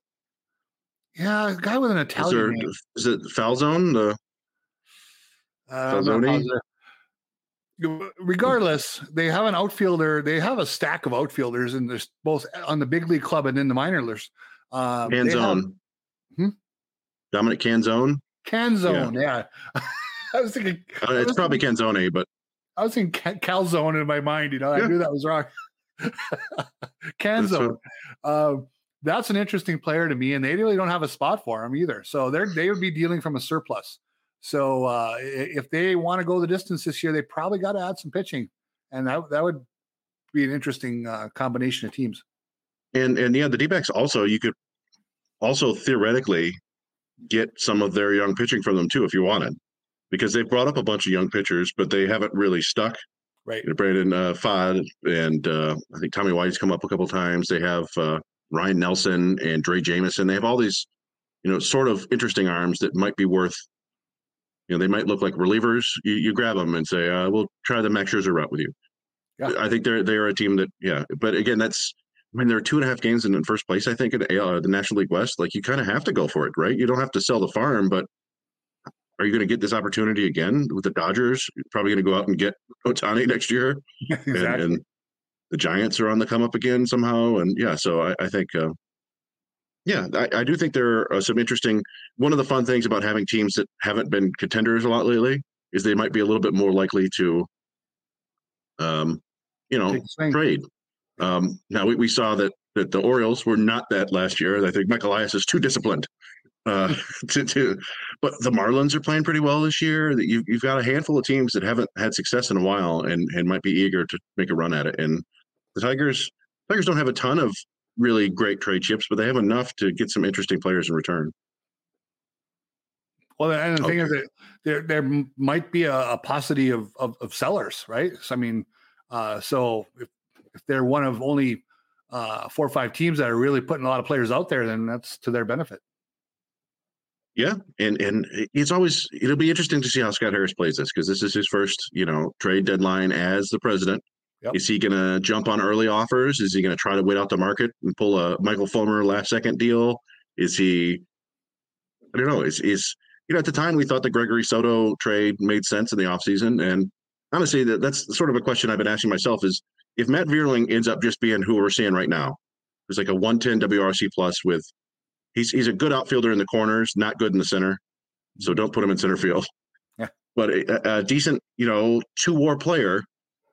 Speaker 3: yeah, a guy with an
Speaker 4: is
Speaker 3: Italian
Speaker 4: there
Speaker 3: name.
Speaker 4: is it Falzone? The
Speaker 3: Uh,
Speaker 4: Falzone?
Speaker 3: Regardless, they have an outfielder. They have a stack of outfielders, and there's both on the big league club and in the minor leagues. Um,
Speaker 4: Canzone.
Speaker 3: Hmm?
Speaker 4: Dominic Canzone.
Speaker 3: Canzone, yeah. I was thinking,
Speaker 4: Uh, it's probably Canzone, but
Speaker 3: I was thinking calzone in my mind. You know, I
Speaker 4: Yeah.
Speaker 3: knew that was wrong. Canzone. Um, that's an interesting player to me, and they really don't have a spot for him either. So they're they would be dealing from a surplus. So uh, if they want to go the distance this year, they probably got to add some pitching, and that that would be an interesting uh, combination of teams.
Speaker 4: and and yeah, the D-backs also you could also theoretically get some of their young pitching from them too if you wanted, because they've brought up a bunch of young pitchers, but they haven't really stuck.
Speaker 3: Right.
Speaker 4: Brandon uh, Pfaadt and uh, I think Tommy White's come up a couple times. They have uh, Ryan Nelson and Drey Jameson. They have all these, you know, sort of interesting arms that might be worth. You know, they might look like relievers. You, you grab them and say, uh, "We'll try the Max Scherzer route with you."
Speaker 3: Yeah.
Speaker 4: I think they're they're a team that, yeah. But again, that's I mean, there are two and a half games in, in first place. I think in uh, the National League West. Like you kind of have to go for it, right? You don't have to sell the farm, but are you going to get this opportunity again with the Dodgers? You're probably going to go out and get Ohtani next year, and, and the Giants are on the come up again somehow. And yeah, so I, I think, uh, yeah, I, I do think there are some interesting. One of the fun things about having teams that haven't been contenders a lot lately is they might be a little bit more likely to, um, you know,
Speaker 3: Take a swing.
Speaker 4: trade. Um, now we, we saw that that the Orioles were not that last year. I think Michael Elias is too disciplined uh, to to. But the Marlins are playing pretty well this year. That you you've got a handful of teams that haven't had success in a while and and might be eager to make a run at it. And the Tigers Tigers don't have a ton of really great trade chips, but they have enough to get some interesting players in return.
Speaker 3: Well, and the thing is that there there might be a, a paucity of, of of sellers, right? So, I mean, uh, so if if they're one of only uh, four or five teams that are really putting a lot of players out there, then that's to their benefit.
Speaker 4: Yeah, and and it's always it'll be interesting to see how Scott Harris plays this because this is his first you know trade deadline as the president.
Speaker 3: Yep.
Speaker 4: Is he going to jump on early offers? Is he going to try to wait out the market and pull a Michael Fulmer last second deal? Is he? I don't know. Is is you know at the time we thought the Gregory Soto trade made sense in the offseason. and honestly that, that's sort of a question I've been asking myself is if Matt Vierling ends up just being who we're seeing right now, it's like a 110 WRC plus with he's he's a good outfielder in the corners, not good in the center. So mm-hmm. don't put him in center field.
Speaker 3: Yeah.
Speaker 4: But a, a decent, you know, two war player,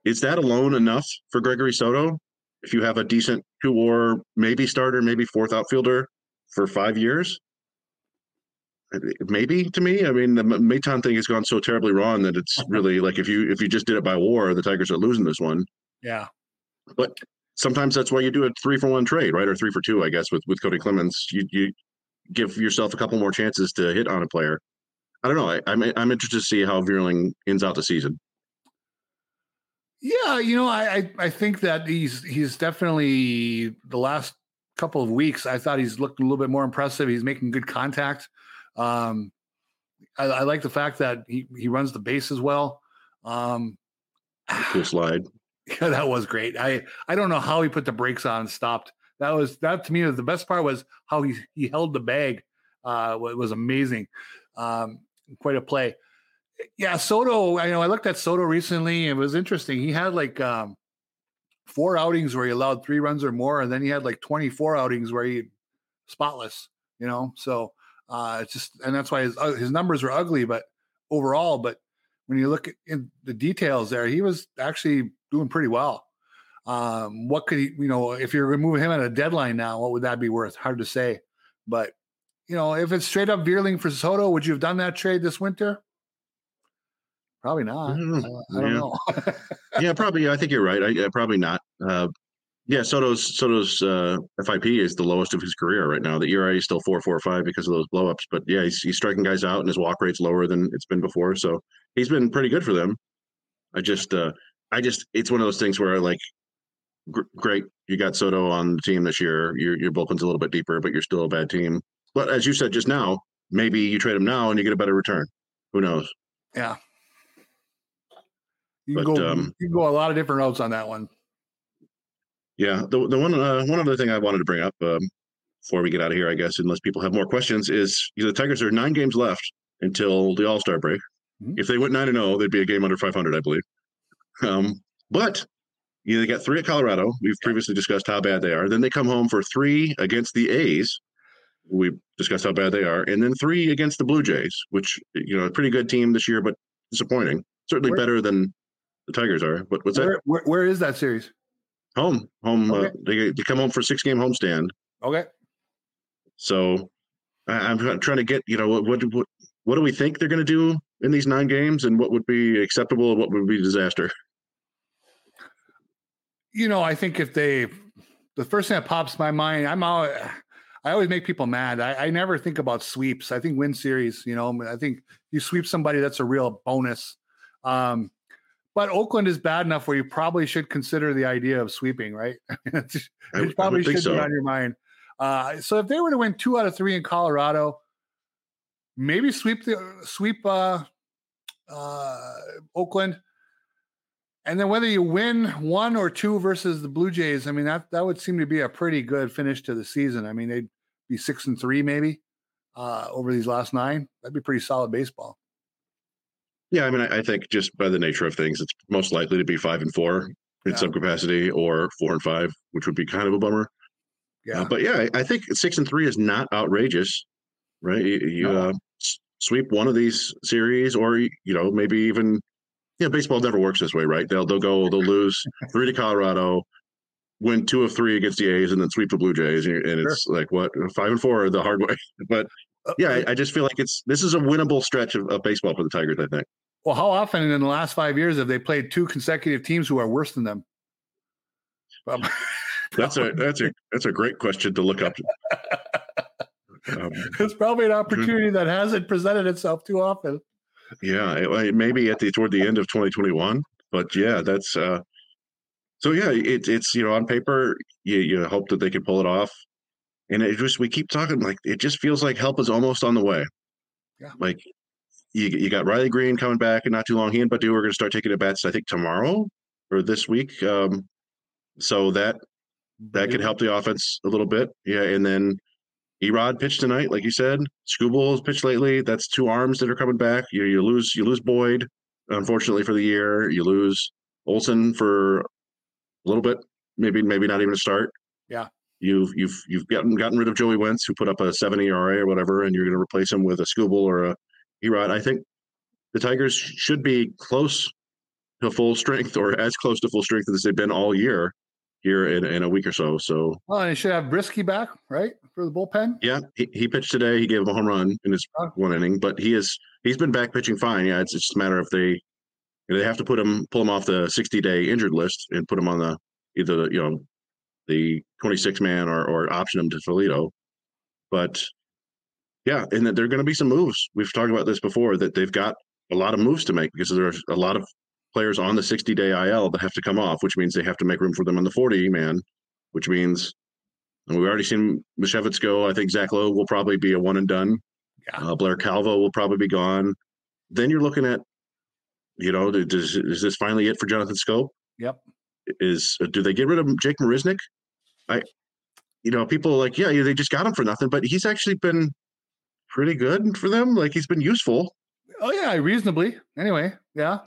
Speaker 4: is that alone enough for Gregory Soto? If you have a decent two war, maybe starter, maybe fourth outfielder for five years? Maybe to me, I mean, the Maton thing has gone so terribly wrong that it's really like if you if you just did it by war, the Tigers are losing this one.
Speaker 3: Yeah.
Speaker 4: But sometimes that's why you do a three for one trade, right? Or three for two, I guess, with with Cody Clemens. You you give yourself a couple more chances to hit on a player. I don't know. I, I'm I'm interested to see how Vierling ends out the season.
Speaker 3: Yeah, you know, I, I I think that he's he's definitely the last couple of weeks. I thought he's looked a little bit more impressive. He's making good contact. Um, I, I like the fact that he, he runs the base as well. Um,
Speaker 4: cool slide.
Speaker 3: Yeah, that was great. I I don't know how he put the brakes on and stopped. That was that to me was the best part was how he he held the bag. Uh, it was amazing. Um, quite a play. Yeah, Soto. I know I looked at Soto recently. It was interesting. He had like um, four outings where he allowed three runs or more, and then he had like 24 outings where he spotless. You know, so uh, it's just, and that's why his uh, his numbers were ugly, but overall, but when you look at in the details there, he was actually doing pretty well. Um, what could he, you know, if you're removing him at a deadline now, what would that be worth? Hard to say, but you know, if it's straight up Vierling for Soto, would you have done that trade this winter? Probably not.
Speaker 4: Mm,
Speaker 3: I, I don't
Speaker 4: yeah.
Speaker 3: know.
Speaker 4: yeah, probably. I think you're right. I, probably not. Uh, yeah, Soto's Soto's uh, FIP is the lowest of his career right now. The ERA is still four four five because of those blowups, but yeah, he's, he's striking guys out, and his walk rate's lower than it's been before. So he's been pretty good for them. I just, uh, I just, it's one of those things where like, gr- great, you got Soto on the team this year. Your your bullpen's a little bit deeper, but you're still a bad team. But as you said just now, maybe you trade him now and you get a better return. Who knows?
Speaker 3: yeah. You can
Speaker 4: But,
Speaker 3: go.
Speaker 4: um,
Speaker 3: you can go a lot of different routes on that one.
Speaker 4: Yeah, the the one uh, one other thing I wanted to bring up um, before we get out of here, I guess, unless people have more questions, is you know, the Tigers are nine games left until the All Star break.
Speaker 3: Mhm.
Speaker 4: If they went nine and zero, they'd be a game under five hundred, I believe. Um, but you know, they got three at Colorado. We've previously discussed how bad they are. Then they come home for three against the A's. We discussed how bad they are, and then three against the Blue Jays, which you know, a pretty good team this year, but disappointing. Certainly
Speaker 3: Where-
Speaker 4: better than the Tigers are. But what's that?
Speaker 3: Where, where, where is that series?
Speaker 4: Home, home. Uh, they they come home for six game homestand.
Speaker 3: Okay.
Speaker 4: So I, I'm trying to get you know what what what, what do we think they're going to do in these nine games, and what would be acceptable, and what would be disaster?
Speaker 3: you know, I think if they, the first thing that pops my mind, I'm all, I always make people mad. I, I never think about sweeps. I think win series. You know, I think you sweep somebody, that's a real bonus. Um, but Oakland is bad enough where you probably should consider the idea of sweeping, right? it
Speaker 4: I,
Speaker 3: probably should
Speaker 4: so.
Speaker 3: be on your mind. Uh, so if they were to win two out of three in Colorado, maybe sweep the sweep uh, uh, Oakland, and then whether you win one or two versus the Blue Jays, I mean that that would seem to be a pretty good finish to the season. I mean they'd be six and three maybe uh, over these last nine. That'd be pretty solid baseball.
Speaker 4: Yeah, I mean, I, I think just by the nature of things, it's most likely to be five and four in
Speaker 3: Yeah.
Speaker 4: some capacity, or four and five, which would be kind of a bummer.
Speaker 3: Yeah,
Speaker 4: Uh, but yeah, I, I think six and three is not outrageous, right? You, you
Speaker 3: No.
Speaker 4: uh, sweep one of these series, or you know, maybe even know, baseball never works this way, right? They'll they'll go they'll lose three to Colorado, win two of three against the A's, and then sweep the Blue Jays, and, and it's like what five and four the hard way. But
Speaker 3: Uh,
Speaker 4: yeah, I, I just feel like it's this is a winnable stretch of, of baseball for the Tigers. I think.
Speaker 3: Well, how often in the last five years have they played two consecutive teams who are worse than them? Um,
Speaker 4: That's a that's a that's a great question to look up. Um,
Speaker 3: it's probably an opportunity that hasn't presented itself too often.
Speaker 4: Yeah, it, it maybe at the toward the end of 2021, but yeah, that's uh. So yeah, it, it's you know on paper you you hope that they can pull it off, and it just we keep talking like it just feels like help is almost on the way.
Speaker 3: Yeah.
Speaker 4: Like you you got Riley Greene coming back and not too long. He and Baddoo are going to start taking at bats I think tomorrow. or this week. Um, so that that could help the offense a little bit. Yeah, and then Erod pitched tonight, like you said. Skubal has pitched lately. That's two arms that are coming back. You you lose you lose Boyd, unfortunately for the year. You lose Olson for a little bit, maybe maybe not even a start.
Speaker 3: Yeah.
Speaker 4: You've you've you've gotten gotten rid of Joey Wentz, who put up a seven ERA or whatever, and you're going to replace him with a Skubal or a Erod. I think the Tigers should be close to full strength or as close to full strength as they've been all year here in, in a week or so. So,
Speaker 3: well, and you should have Brieske back, right, for the bullpen.
Speaker 4: Yeah, he, he pitched today. He gave him a home run in his oh. one inning, but he is he's been back pitching fine. Yeah, it's, it's just a matter if they they have to put him pull him off the 60 day injured list and put him on the either the, you know the 26 man or or option him to Toledo. But yeah, and that there are going to be some moves. We've talked about this before that they've got a lot of moves to make because there's a lot of players on the 60 day IL that have to come off, which means they have to make room for them on the 40 man, which means and we've already seen Misiewicz go. I think Zach Lowe will probably be a one and done. Yeah. Uh, Blair Calvo will probably be gone. Then you're looking at, you know, does, is this finally it for Jonathan Schoop?
Speaker 3: Yep.
Speaker 4: Is do they get rid of Jake Marisnick? I, you know, people like, yeah, they just got him for nothing, but he's actually been pretty good for them. Like he's been useful.
Speaker 3: Oh yeah, reasonably. Anyway, yeah.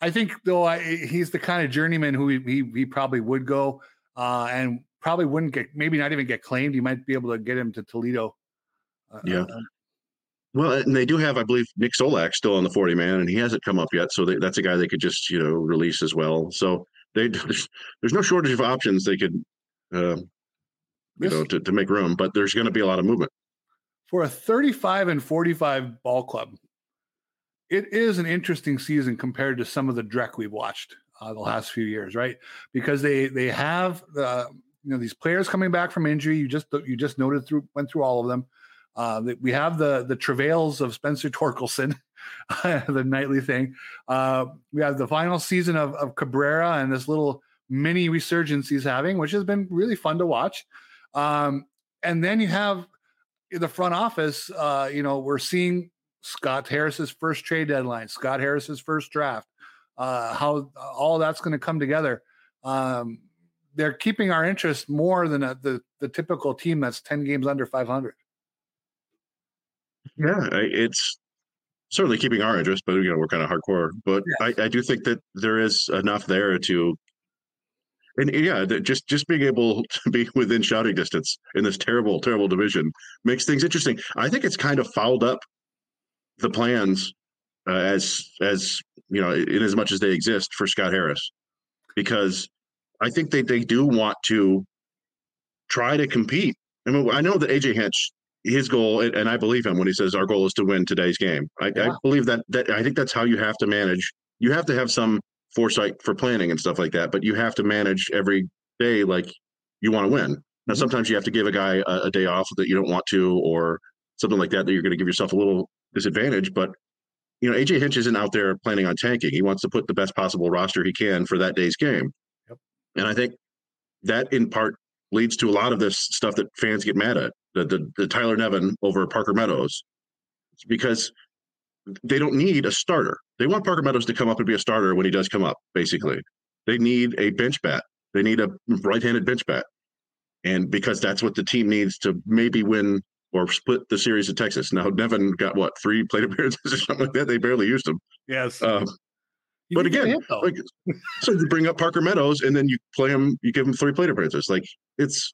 Speaker 3: I think though I, he's the kind of journeyman who he, he, he probably would go uh, and probably wouldn't get maybe not even get claimed. You might be able to get him to Toledo.
Speaker 4: Uh, yeah. Uh, well, and they do have, I believe, Nick Solak still on the 40 man, and he hasn't come up yet. So they, that's a guy they could just, you know, release as well. So they there's, there's no shortage of options they could, uh, you this, know, to, to make room, but there's going to be a lot of movement.
Speaker 3: For a 35 and 45 ball club, it is an interesting season compared to some of the Drek we've watched uh, the last few years, right? Because they they have the you know these players coming back from injury. You just you just noted through went through all of them. Uh, we have the the travails of Spencer Torkelson, the nightly thing. Uh, we have the final season of, of Cabrera and this little mini resurgence he's having, which has been really fun to watch. Um, and then you have the front office. Uh, you know, we're seeing Scott Harris's first trade deadline, Scott Harris's first draft, uh, how all that's going to come together. Um, they're keeping our interest more than a, the the typical team that's ten games under five hundred.
Speaker 4: Yeah, it's certainly keeping our interest, but you know we're kind of hardcore. But yes. I, I do think that there is enough there to and yeah, just just being able to be within shouting distance in this terrible, terrible division makes things interesting. I think it's kind of fouled up the plans uh, as as you know in as much as they exist for Scott Harris because I think they they do want to try to compete. I mean, I know that AJ Hinch his goal, and I believe him when he says our goal is to win today's game. I, yeah. I believe that that I think that's how you have to manage. You have to have some foresight for planning and stuff like that, but you have to manage every day like you want to win. Now, mm-hmm. sometimes you have to give a guy a, a, day off that you don't want to, or something like that, that you're going to give yourself a little disadvantage. But you know, AJ Hinch isn't out there planning on tanking. He wants to put the best possible roster he can for that day's game. Yep. And I think that in part leads to a lot of this stuff that fans get mad at the, the, the Tyler Nevin over Parker Meadows it's because they don't need a starter. They want Parker Meadows to come up and be a starter when he does come up, basically. They need a bench bat. They need a right handed bench bat. And because that's what the team needs to maybe win or split the series of Texas. Now Nevin got what three plate appearances or something like that. They barely used him.
Speaker 3: Yes.
Speaker 4: Um, but again, like, so you bring up Parker Meadows and then you play him, you give him three plate appearances. Like it's,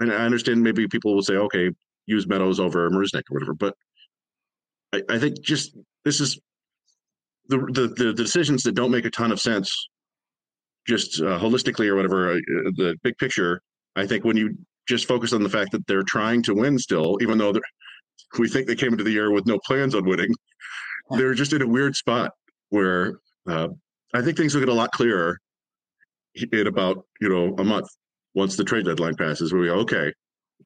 Speaker 4: and I understand maybe people will say, okay, use Meadows over Marisnick or whatever, but I, I think just this is the, the, the decisions that don't make a ton of sense, just uh, holistically or whatever. Uh, the big picture, I think when you just focus on the fact that they're trying to win still, even though we think they came into the year with no plans on winning. They're just in a weird spot where uh, I think things will get a lot clearer in about you know a month once the trade deadline passes. Where we go, okay,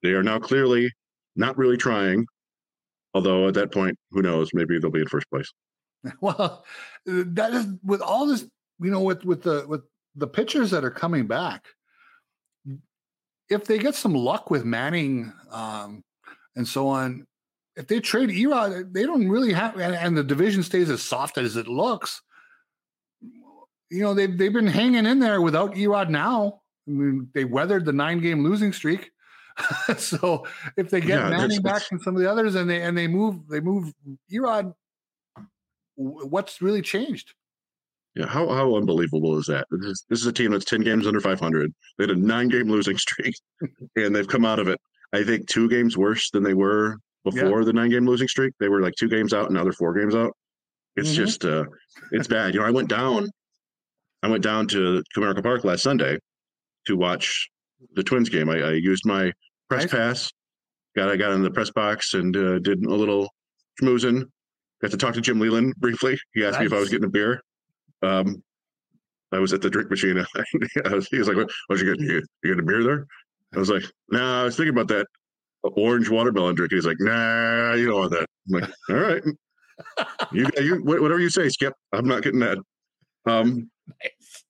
Speaker 4: they are now clearly not really trying. Although at that point, who knows? Maybe they'll be in first place.
Speaker 3: Well, that is with all this, you know, with with the with the pitchers that are coming back if they get some luck with Manning um, and so on, if they trade Erod, they don't really have, and, and, the division stays as soft as it looks. you know they've they've been hanging in there without Erod now. I mean, they weathered the nine game losing streak. so if they get yeah, Manning back and some of the others, and they and they move they move Erod, what's really changed?
Speaker 4: Yeah, how how unbelievable is that? This is, this is a team that's ten games under five hundred. They had a nine game losing streak, and they've come out of it. I think two games worse than they were before yeah. the nine game losing streak. They were like two games out, and now they're four games out. It's mm-hmm. just uh, it's bad. You know, I went down, I went down to Comerica Park last Sunday to watch the Twins game. I, I used my press nice. pass, got I got in the press box and uh, did a little schmoozing. Got to talk to Jim Leyland briefly. He asked nice. me if I was getting a beer. Um, I was at the drink machine. was, he was like, "What? What you getting? You, you getting a beer there?" I was like, "Nah, I was thinking about that orange watermelon drink." He's like, "Nah, you don't want that." I'm like, "All right, you, you whatever you say, Skip. I'm not getting that." Um, nice.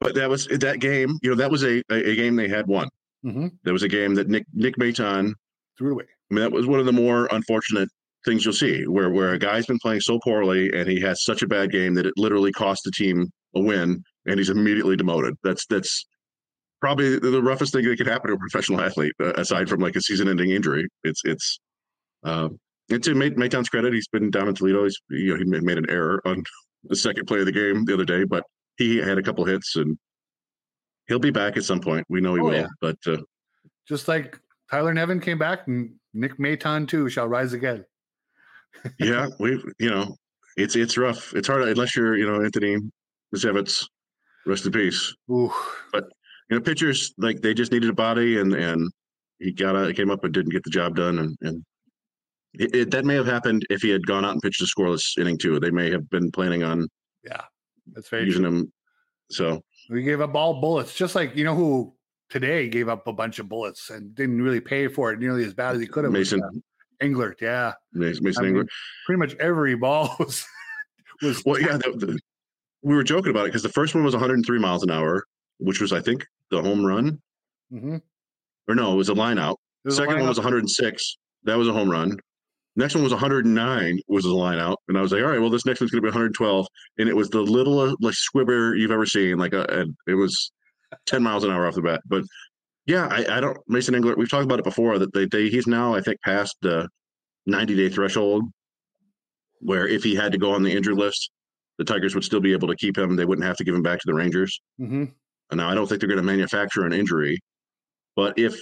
Speaker 4: But that was that game. You know, that was a a, a game they had won. Mm-hmm. That was a game that Nick Nick Maton
Speaker 3: threw away.
Speaker 4: I mean, that was one of the more unfortunate things you'll see where where a guy's been playing so poorly and he has such a bad game that it literally cost the team a win and he's immediately demoted. That's that's probably the roughest thing that could happen to a professional athlete uh, aside from like a season-ending injury. It's it's uh, and to Maton's credit, he's been down in Toledo. He's you know he made an error on the second play of the game the other day, but he had a couple hits and he'll be back at some point. We know he oh, will, yeah. but uh,
Speaker 3: just like Tyler Nevin came back, and Nick Maton too shall rise again
Speaker 4: yeah, we you know it's it's rough. It's hard unless you're you know Anthony Misiewicz, rest in peace. Ooh. But you know pitchers like they just needed a body and and he got a, came up and didn't get the job done and and it, it, that may have happened if he had gone out and pitched a scoreless inning too. They may have been planning on
Speaker 3: yeah that's very
Speaker 4: using true. him. So
Speaker 3: we gave up all bullets, just like you know who today gave up a bunch of bullets and didn't really pay for it nearly as bad as he could have.
Speaker 4: Mason
Speaker 3: Englert, yeah.
Speaker 4: Mason, Mason Englert. Mean,
Speaker 3: pretty much every ball was.
Speaker 4: was well, yeah. The, the, we were joking about it because the first one was 103 miles an hour, which was, I think, the home run. Mm-hmm. Or no, it was a line out. The second one was 106. That was a home run. Next one was 109, was a line out, and I was like, all right, well, this next one's going to be 112, and it was the little like squibber you've ever seen. Like, a, a, it was 10 miles an hour off the bat. But yeah, I, I don't Mason Englert. We've talked about it before that they, they he's now I think past the 90 day threshold, where if he had to go on the injured list, the Tigers would still be able to keep him. They wouldn't have to give him back to the Rangers. Mm-hmm. And now I don't think they're going to manufacture an injury, but if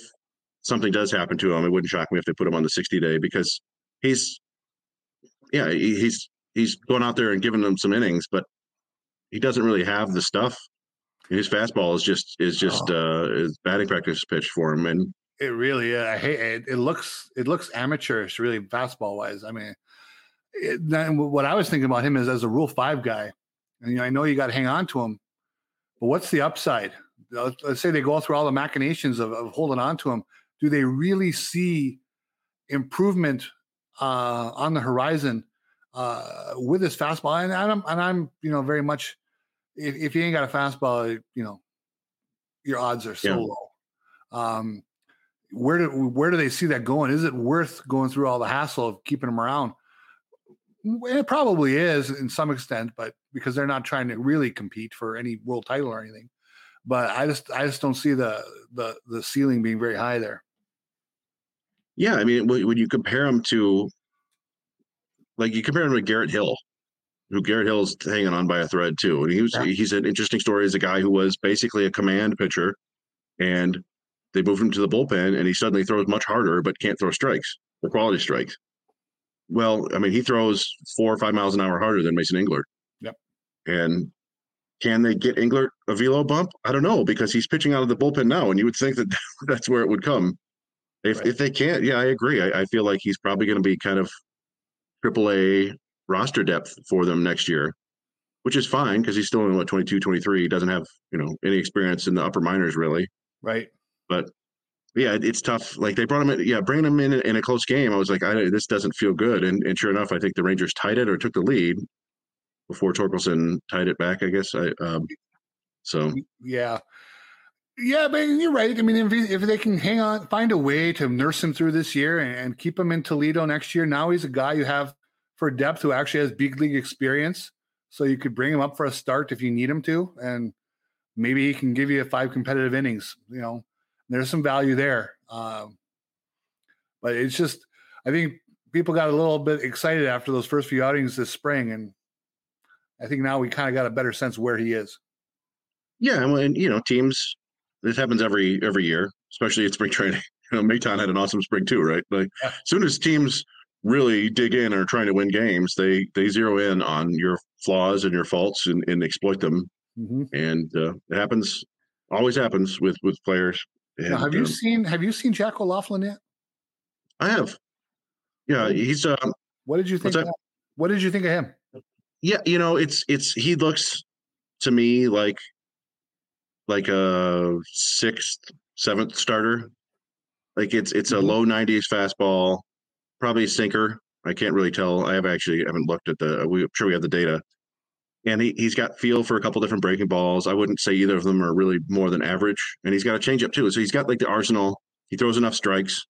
Speaker 4: something does happen to him, it wouldn't shock me if they put him on the 60 day because he's yeah he's he's going out there and giving them some innings, but he doesn't really have the stuff his fastball is just is just oh. uh is batting practice pitch for him, and
Speaker 3: it really I hate it. It looks it looks amateurish, really fastball wise. I mean, it, what I was thinking about him is as a Rule Five guy, and you know, I know you got to hang on to him, but what's the upside? Let's say they go through all the machinations of, of holding on to him. Do they really see improvement uh, on the horizon uh, with his fastball? And I'm and I'm you know very much if, if you ain't got a fastball, you know, your odds are so yeah. low. Um, where do where do they see that going? Is it worth going through all the hassle of keeping them around? It probably is in some extent, but because they're not trying to really compete for any world title or anything. But I just I just don't see the the the ceiling being very high there.
Speaker 4: Yeah, I mean, when you compare them to, like, you compare them to Garrett Hill, who Garrett Hill's hanging on by a thread too. And he was yeah. he's an interesting story as a guy who was basically a command pitcher, and they moved him to the bullpen, and he suddenly throws much harder, but can't throw strikes, or quality strikes. Well, I mean, he throws four or five miles an hour harder than Mason Englert.
Speaker 3: Yep.
Speaker 4: And can they get Englert a velo bump? I don't know because he's pitching out of the bullpen now, and you would think that that's where it would come. If right. if they can't, yeah, I agree. I, I feel like he's probably going to be kind of AAA roster depth for them next year, which is fine because he's still only what 22, 23. He doesn't have, you know, any experience in the upper minors really.
Speaker 3: Right.
Speaker 4: But yeah, it's tough. Like they brought him in, yeah, bringing him in in a close game. I was like, I, this doesn't feel good. And, and sure enough, I think the Rangers tied it or took the lead before Torkelson tied it back. I guess I. Um, so
Speaker 3: yeah, yeah, but you're right. I mean, if, if they can hang on, find a way to nurse him through this year and, and keep him in Toledo next year. Now he's a guy you have for depth who actually has big league experience. So you could bring him up for a start if you need him to, and maybe he can give you a five competitive innings. You know, there's some value there. Um, but it's just, I think people got a little bit excited after those first few outings this spring, and I think now we kind of got a better sense where he is.
Speaker 4: Yeah, and you know, teams. This happens every every year, especially in spring training. You know, Maton had an awesome spring too, right? Like, yeah. as soon as teams really dig in and are trying to win games, they they zero in on your flaws and your faults and, and exploit them. Mm-hmm. And uh, it happens, always happens with with players. And,
Speaker 3: now, have you um, seen Have you seen Jack O'Loughlin yet?
Speaker 4: I have. Yeah, he's. Um,
Speaker 3: what did you think? Of, what did you think of him?
Speaker 4: Yeah, you know, it's it's he looks to me like like a sixth, seventh starter. Like it's it's a mm-hmm. low nineties fastball, probably sinker. I can't really tell. I have actually haven't looked at the. We, I'm sure we have the data, and he he's got feel for a couple different breaking balls. I wouldn't say either of them are really more than average, and he's got a changeup too. So he's got like the arsenal. He throws enough strikes.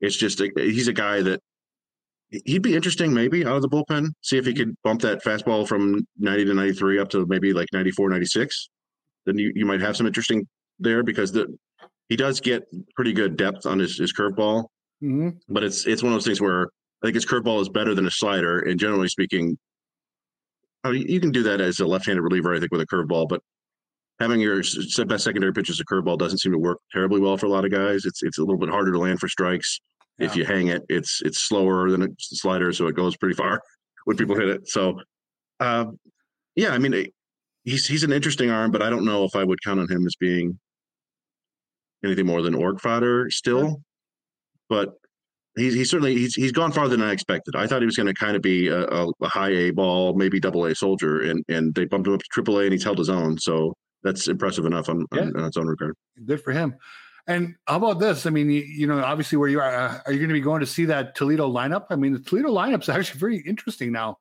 Speaker 4: It's just a, he's a guy that he'd be interesting maybe out of the bullpen. See if he mm-hmm. could bump that fastball from 90 to 93 up to maybe like 94, 96. Then you, you might have some interesting there because the he does get pretty good depth on his, his curveball. Mm-hmm. But it's it's one of those things where I think his curveball is better than a slider. And generally speaking, I mean, you can do that as a left-handed reliever, I think, with a curveball. But having your best secondary pitch as a curveball doesn't seem to work terribly well for a lot of guys. It's it's a little bit harder to land for strikes. Yeah. If you hang it, it's it's slower than a slider, so it goes pretty far when people hit it. So, uh, yeah, I mean, he's he's an interesting arm, but I don't know if I would count on him as being anything more than org fodder still. But he's he's certainly he's he's gone farther than I expected. I thought he was going to kind of be a, a, a, high A ball, maybe double A soldier, and and they bumped him up to triple A, and he's held his own. So that's impressive enough on, yeah. on, on its own regard.
Speaker 3: Good for him. And how about this? I mean, you, you know, obviously where you are, uh, are you going to be going to see that Toledo lineup? I mean, the Toledo lineup's actually very interesting now.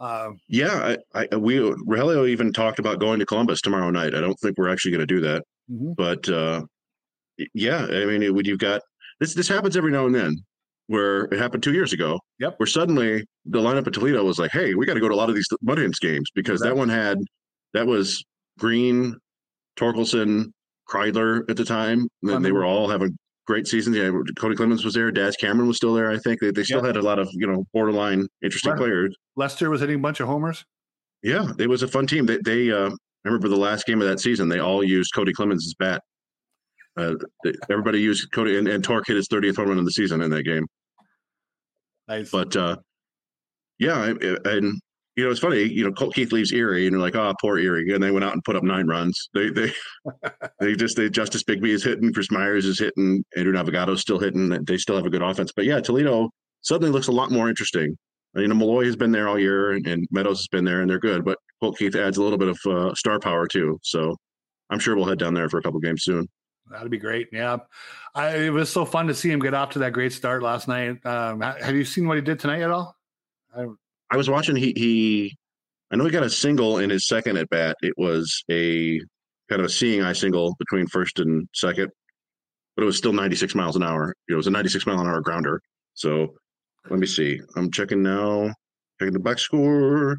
Speaker 4: Uh, yeah, I, I, we Rogelio even talked about going to Columbus tomorrow night. I don't think we're actually going to do that, mm-hmm. but uh, yeah, I mean, it, when you've got this, this happens every now and then. Where it happened two years ago,
Speaker 3: yep.
Speaker 4: Where suddenly the lineup at Toledo was like, "Hey, we got to go to a lot of these Mudhens games because exactly. that one had that was Greene, Torkelson, Kreidler at the time. And they were all having great seasons. Yeah, Cody Clemens was there. Daz Cameron was still there. I think they, they still had a lot of you know borderline interesting players.
Speaker 3: Lester was hitting a bunch of homers.
Speaker 4: Yeah, it was a fun team. They, they uh, I remember the last game of that season. They all used Cody Clemens' bat. Uh, they, everybody used Cody, and, and Tork hit his 30th home run in the season in that game.
Speaker 3: Nice.
Speaker 4: But uh, yeah, and you know, it's funny, you know, Colt Keith leaves Erie and you're like, oh, poor Erie. And they went out and put up nine runs. They, they, they just, they, Justice Bigbie is hitting, Chris Myers is hitting, Andrew Navigato's still hitting. They still have a good offense. But yeah, Toledo suddenly looks a lot more interesting. You know, Malloy has been there all year and, and Meadows has been there and they're good. But Colt Keith adds a little bit of uh, star power too. So I'm sure we'll head down there for a couple games soon.
Speaker 3: That'd be great. Yeah. I, it was so fun to see him get off to that great start last night. Um, have you seen what he did tonight at all?
Speaker 4: I, I was watching. He he, I know he got a single in his second at bat. It was a kind of a seeing eye single between first and second, but it was still 96 miles an hour. It was a 96 mile an hour grounder. So let me see. I'm checking now. Checking the box score.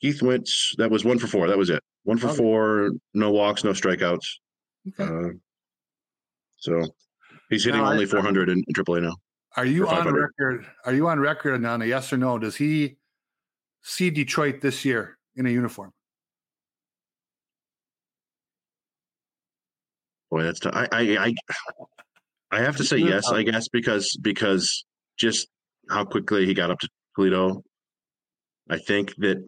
Speaker 4: Keith went. That was one for four. That was it. One for four. No walks. No strikeouts. Okay. Uh, so he's hitting now, only 400 in, in AAA now.
Speaker 3: Are you on record? Are you on record on a yes or no? Does he see Detroit this year in a uniform?
Speaker 4: Boy, that's t- I, I I I have to say yes, I guess because because just how quickly he got up to Toledo. I think that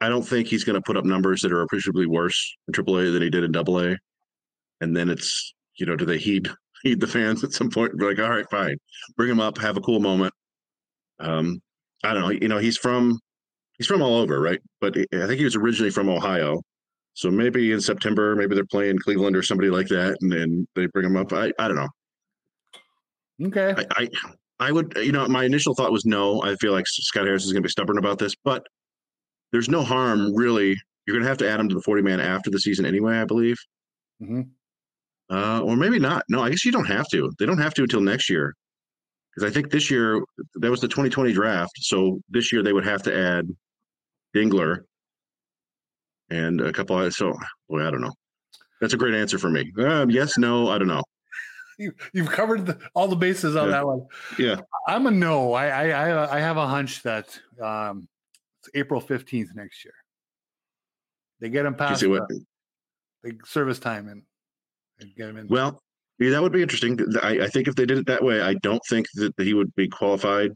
Speaker 4: I don't think he's going to put up numbers that are appreciably worse in AAA than he did in AA. And then it's you know, do they heed heed the fans at some point? Be like, all right, fine, bring him up, have a cool moment. Um, I don't know. You know, he's from he's from all over, right? But I think he was originally from Ohio. So maybe in September, maybe they're playing Cleveland or somebody like that, and then they bring him up. I, I don't know.
Speaker 3: Okay.
Speaker 4: I, I, I would you know my initial thought was no. I feel like Scott Harris is going to be stubborn about this, but there's no harm really. You're going to have to add him to the 40 man after the season anyway, I believe. Mm-hmm. Uh, or maybe not. No, I guess you don't have to. They don't have to until next year because I think this year that was the 2020 draft. So this year they would have to add Dingler, and a couple. Of, so, boy, I don't know. That's a great answer for me. Um, yes, no, I don't know.
Speaker 3: You, you've covered the, all the bases on
Speaker 4: Yeah.
Speaker 3: that one.
Speaker 4: Yeah.
Speaker 3: I'm a no. I I I, have a hunch that um, it's April 15th next year. They get
Speaker 4: You
Speaker 3: past
Speaker 4: see what?
Speaker 3: the, the service time and, and get him in.
Speaker 4: Well, yeah, that would be interesting. I, I think if they did it that way, I don't think that he would be qualified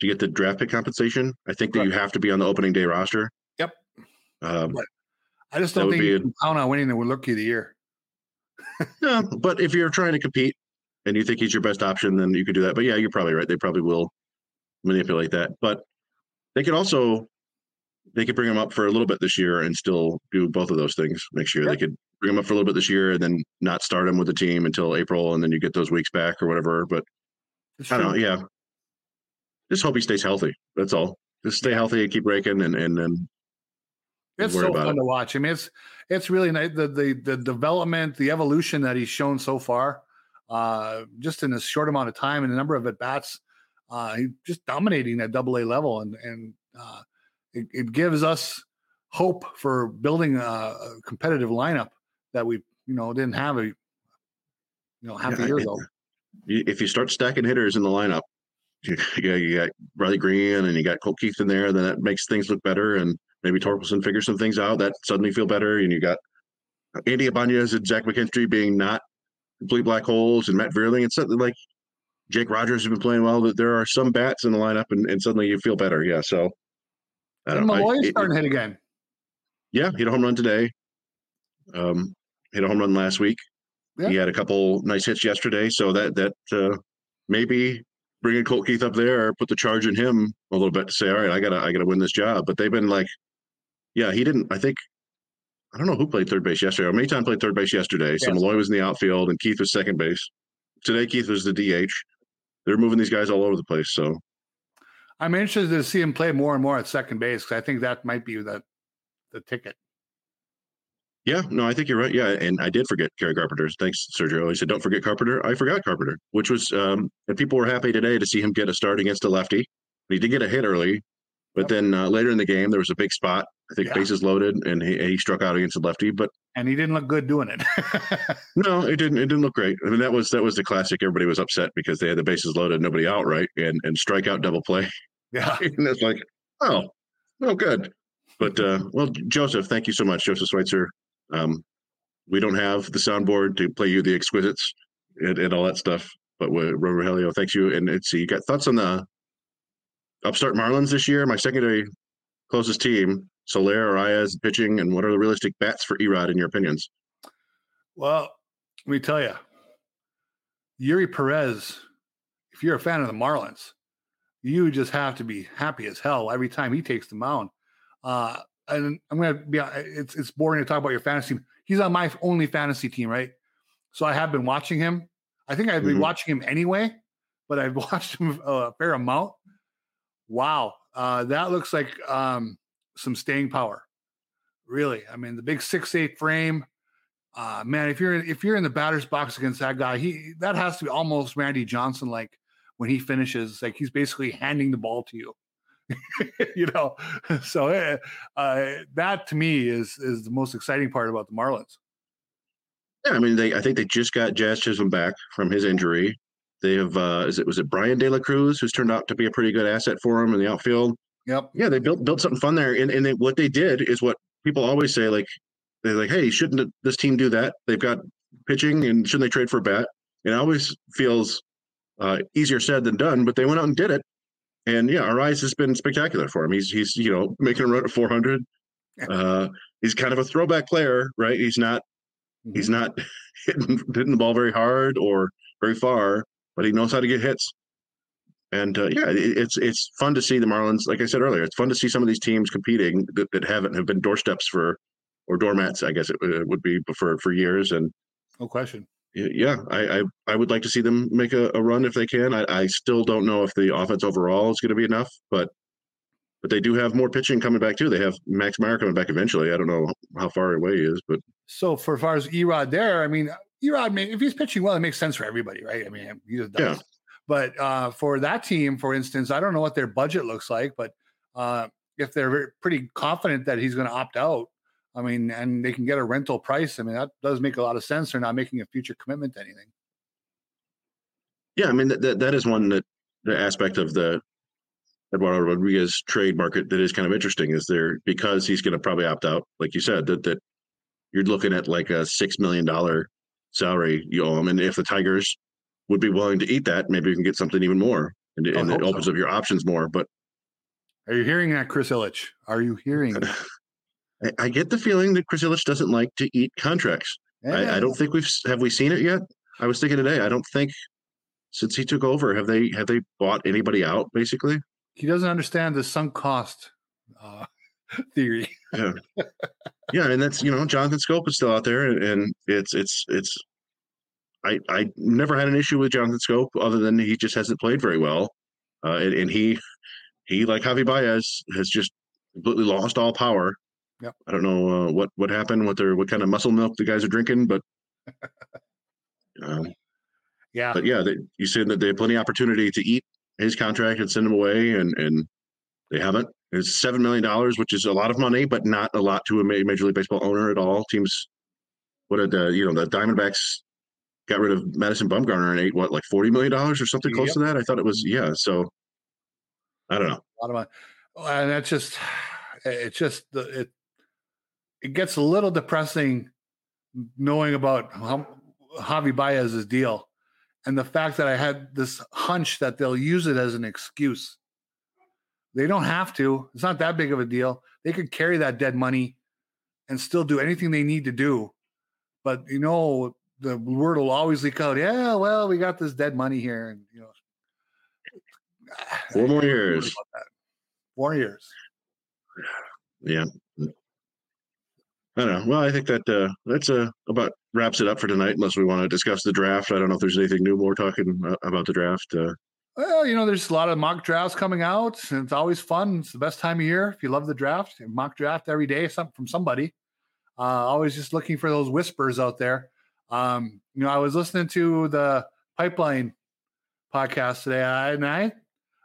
Speaker 4: to get the draft pick compensation. I think that you have to be on the opening day roster.
Speaker 3: Yep.
Speaker 4: Um,
Speaker 3: I just don't think you can count on winning the rookie of the year.
Speaker 4: no, but if you're trying to compete and you think he's your best option, then you could do that. But yeah, you're probably right. They probably will manipulate that. But they could also they could bring him up for a little bit this year and still do both of those things Make sure
Speaker 3: Yep.
Speaker 4: They could bring him up for a little bit this year and then not start him with the team until April, and then you get those weeks back or whatever. But I don't know. Yeah. Just hope he stays healthy. That's all. Just stay healthy and keep breaking and and then
Speaker 3: It's so fun
Speaker 4: it.
Speaker 3: to watch. I mean, it's it's really nice. The, the the development, the evolution that he's shown so far, uh, just in a short amount of time and the number of at bats, uh, he just dominating that double A level, and and uh, it, it gives us hope for building a, a competitive lineup that we you know didn't have a you know half
Speaker 4: Yeah,
Speaker 3: a year ago.
Speaker 4: if you start stacking hitters in the lineup, you, you, you got Riley Greene and you got Colt Keith in there, then that makes things look better. And maybe Torkelson figures some things out that suddenly feel better. And you got Andy Ibáñez and Zach McKinstry being not complete black holes and Matt Vierling and something like Jake Rogers has been playing well. That there are some bats in the lineup and, and suddenly you feel better. Yeah. So I
Speaker 3: And
Speaker 4: don't know. I-
Speaker 3: Malloy is
Speaker 4: it-
Speaker 3: starting to hit again.
Speaker 4: yeah, hit a home run today. Um, hit a home run last week.
Speaker 3: Yeah.
Speaker 4: He had a couple nice hits yesterday, so that that uh, maybe bringing Colt Keith up there or put the charge in him a little bit to say, all right, I gotta I gotta win this job. But they've been like, yeah, he didn't. I think I don't know who played third base yesterday. Or Maton played third base yesterday, so
Speaker 3: Yes.
Speaker 4: Malloy was in the outfield and Keith was second base. Today, Keith was the DH. They're moving these guys all over the place. So
Speaker 3: I'm interested to see him play more and more at second base because I think that might be the the ticket.
Speaker 4: Yeah, no, I think you're right. Yeah, and I did forget Kerry Carpenter. Thanks, Sergio. He said, "Don't forget Carpenter." I forgot Carpenter, which was, um, and people were happy today to see him get a start against a lefty. He did get a hit early, but
Speaker 3: Yep.
Speaker 4: then uh, later in the game there was a big spot. I think
Speaker 3: Yeah.
Speaker 4: bases loaded, and he, he struck out against a lefty. But
Speaker 3: and he didn't look good doing it.
Speaker 4: no, it didn't. It didn't look great. I mean, that was that was the classic. Everybody was upset because they had the bases loaded, nobody out, right, and and strikeout double play.
Speaker 3: yeah.
Speaker 4: and it's like, oh, oh, good. But uh, well, Joseph, thank you so much, Joseph Schweitzer. Um, we don't have the soundboard to play you the exquisites and, and all that stuff, but we- Rogelio, thanks you. And let's see, you got thoughts on the upstart Marlins this year? My secondary closest team, Soler, Arraez, pitching, and what are the realistic bats for Erod in your opinions?
Speaker 3: Well, let me tell you, Eury Perez, if you're a fan of the Marlins, you just have to be happy as hell every time he takes the mound. Uh, and I'm going to be, it's, it's boring to talk about your fantasy. He's on my only fantasy team, right? So I have been watching him. I think I've been
Speaker 4: Mhm.
Speaker 3: watching him anyway, but I've watched him a fair amount. Wow. Uh, that looks like um, some staying power. Really. I mean, the big six eight frame. Uh, man, if you're if you're in the batter's box against that guy, he that has to be almost Randy Johnson like when he finishes, like he's basically handing the ball to you. you know, so uh, uh, that to me is is the most exciting part about the Marlins.
Speaker 4: Yeah, I mean, they I think they just got Jazz Chisholm back from his injury. They have uh is it was it Bryan De La Cruz who's turned out to be a pretty good asset for him in the outfield.
Speaker 3: Yep.
Speaker 4: Yeah, they built built something fun there, and and they, what they did is what people always say, like they're like, hey, shouldn't this team do that? They've got pitching, and shouldn't they trade for a bat? And it always feels uh, easier said than done, but they went out and did it. And yeah, Arraez has been spectacular for him. He's he's you know making a run at 400. Uh, he's kind of a throwback player, right? He's not he's not hitting hitting the ball very hard or very far, but he knows how to get hits. And uh, yeah, it, it's it's fun to see the Marlins. Like I said earlier, it's fun to see some of these teams competing that, that haven't have been doorsteps for or doormats, I guess it, it would be for for years. And
Speaker 3: No question.
Speaker 4: Yeah, I I, I would like to see them make a, a run if they can. I, I still don't know if the offense overall is going to be enough, but but they do have more pitching coming back too. They have Max Meyer coming back eventually. I don't know how far away he is, but
Speaker 3: So for as far as Erod there, I mean, Erod, if he's pitching well, it makes sense for everybody, right? I mean, he just does.
Speaker 4: Yeah.
Speaker 3: But uh, for that team, for instance, I don't know what their budget looks like, but uh, if they're pretty confident that he's going to opt out, I mean, and they can get a rental price. I mean, that does make a lot of sense. They're not making a future commitment to anything.
Speaker 4: Yeah, I mean that that, that is one that the aspect of the Eduardo Rodriguez trade market that is kind of interesting is there because he's going to probably opt out, like you said, that that you're looking at like a six million dollar salary you owe him, and if the Tigers would be willing to eat that, maybe you can get something even more, and, and it opens so. up your options more. But
Speaker 3: are you hearing that, Chris Ilitch? Are you hearing?
Speaker 4: I, I, get the feeling that Chris Ilitch doesn't like to eat contracts. Yeah. I, I don't think we've have we seen it yet. I was thinking today. I don't think since he took over have they have they bought anybody out basically
Speaker 3: he doesn't understand the sunk cost uh, theory
Speaker 4: yeah yeah and that's you know jonathan Schoop is still out there and it's it's it's i i never had an issue with jonathan Schoop other than he just hasn't played very well uh, and, and he he like javi baez has just completely lost all power
Speaker 3: Yep.
Speaker 4: I don't know uh, what what happened, what their what kind of muscle milk the guys are drinking, but um,
Speaker 3: yeah.
Speaker 4: But yeah, they, you said that they have plenty of opportunity to eat his contract and send him away, and and they haven't. It's seven million dollars, which is a lot of money, but not a lot to a major league baseball owner at all. Teams, what did the you know the Diamondbacks got rid of Madison Bumgarner and ate what like forty million dollars or something close yep. to that? I thought it was yeah. So I don't know.
Speaker 3: A lot of money, and that's just it's just the it it gets a little depressing knowing about how Javi Baez's deal and the fact that I had this hunch that they'll use it as an excuse. They don't have to. It's not that big of a deal. They could carry that dead money and still do anything they need to do. But you know, the word will always leak out. Yeah, well, we got this dead money here, and you know,
Speaker 4: four more years.
Speaker 3: Four years.
Speaker 4: Yeah, I don't know. Well, I think that uh, that's uh, about wraps it up for tonight. Unless we want to discuss the draft, I don't know if there's anything new more talking about the draft. Uh,
Speaker 3: well, you know, there's a lot of mock drafts coming out, and it's always fun. It's the best time of year if you love the draft. Mock draft every day, some from somebody. Uh, always just looking for those whispers out there. Um, you know, I was listening to the Pipeline podcast today, and I,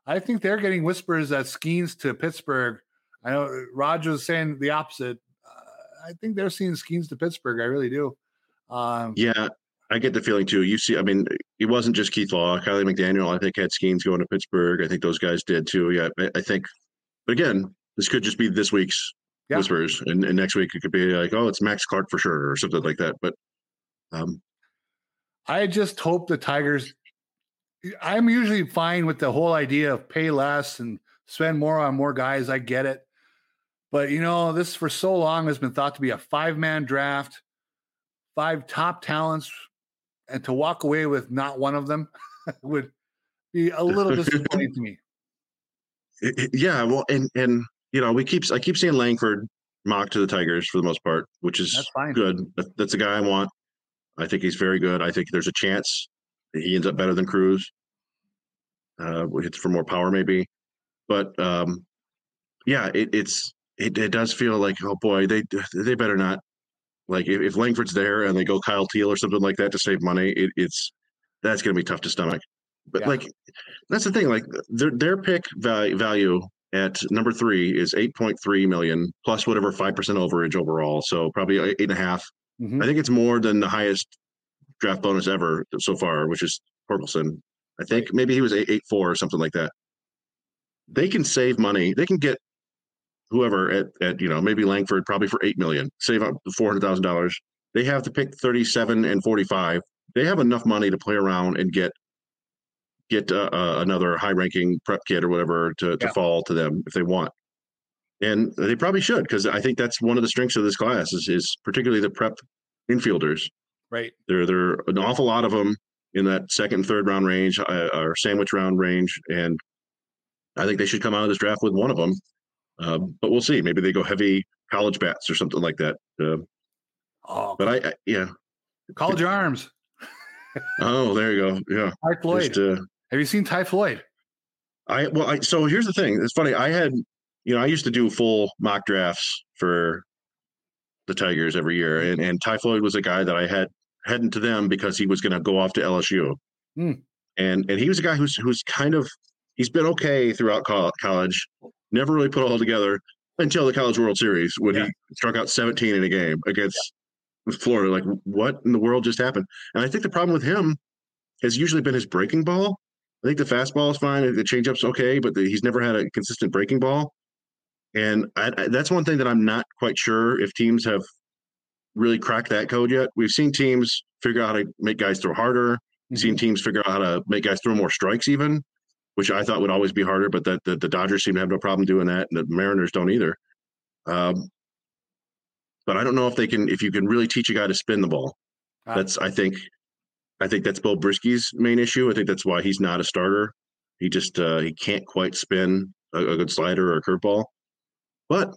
Speaker 3: I think they're getting whispers that Skenes to Pittsburgh. I know Roger was saying the opposite I think they're seeing Skenes to Pittsburgh. I really do.
Speaker 4: Um, yeah, I get the feeling too. You see, I mean, it wasn't just Keith Law, Kiley McDaniel. I think had Skenes going to Pittsburgh. I think those guys did too. Yeah, I, I think. But again, this could just be this week's yeah. whispers, and, and, next week it could be like, oh, it's Max Clark for sure, or something like that. But um,
Speaker 3: I just hope the Tigers. I'm usually fine with the whole idea of pay less and spend more on more guys. I get it. But you know, this for so long has been thought to be a five-man draft, five top talents, and to walk away with not one of them would be a little disappointing to me.
Speaker 4: Yeah, well, and and you know, we keep I keep seeing Langford mock to the Tigers for the most part, which is good. That's a guy I want. I think he's very good. I think there's a chance he ends up better than Crews. Uh, hits for more power, maybe, but um, yeah, it, it's it, it does feel like oh boy they they better not like if, if Langford's there and they go Kyle Teel or something like that to save money it, it's that's going to be tough to stomach but yeah. like that's the thing like their their pick value value at number three is 8.3 million plus whatever 5% overage overall so probably eight and a half. Mm-hmm. i think it's more than the highest draft bonus ever so far which is Torkelson. i think maybe he was eight, eight four or something like that they can save money they can get whoever at, at you know maybe Langford probably for eight million, save up four hundred thousand dollars. They have to pick thirty seven and forty five. They have enough money to play around and get get uh, uh, another high ranking prep kid or whatever to, to yeah. fall to them if they want. And they probably should because I think that's one of the strengths of this class is, is particularly the prep infielders.
Speaker 3: Right.
Speaker 4: There, there are an awful lot of them in that second, third round range uh, or sandwich round range, and I think they should come out of this draft with one of them um, but we'll see. Maybe they go heavy college bats or something like that. Uh, oh, but I, I, yeah,
Speaker 3: college arms.
Speaker 4: oh, there you go. Yeah,
Speaker 3: Ty Floyd. Just, uh, Have you seen Ty Floyd?
Speaker 4: I well, I so here's the thing. It's funny. I had, you know, I used to do full mock drafts for the Tigers every year, and and Ty Floyd was a guy that I had heading to them because he was going to go off to LSU,
Speaker 3: mm.
Speaker 4: and and he was a guy who's who's kind of he's been okay throughout college, never really put all together. until the College World Series when yeah. he struck out 17 in a game against yeah. Florida. Like, what in the world just happened? And I think the problem with him has usually been his breaking ball. I think the fastball is fine. The changeup's okay, but the, he's never had a consistent breaking ball. And I, I, that's one thing that I'm not quite sure if teams have really cracked that code yet. We've seen teams figure out how to make guys throw harder. Mm-hmm. We've seen teams figure out how to make guys throw more strikes, even, which I thought would always be harder. But that the, the Dodgers seem to have no problem doing that, and the Mariners don't either. Um, but I don't know if they can if you can really teach a guy to spin the ball. Uh, that's I think I think that's Beau Brieske's main issue. I think that's why he's not a starter. He just uh, he can't quite spin a, a good slider or a curveball. But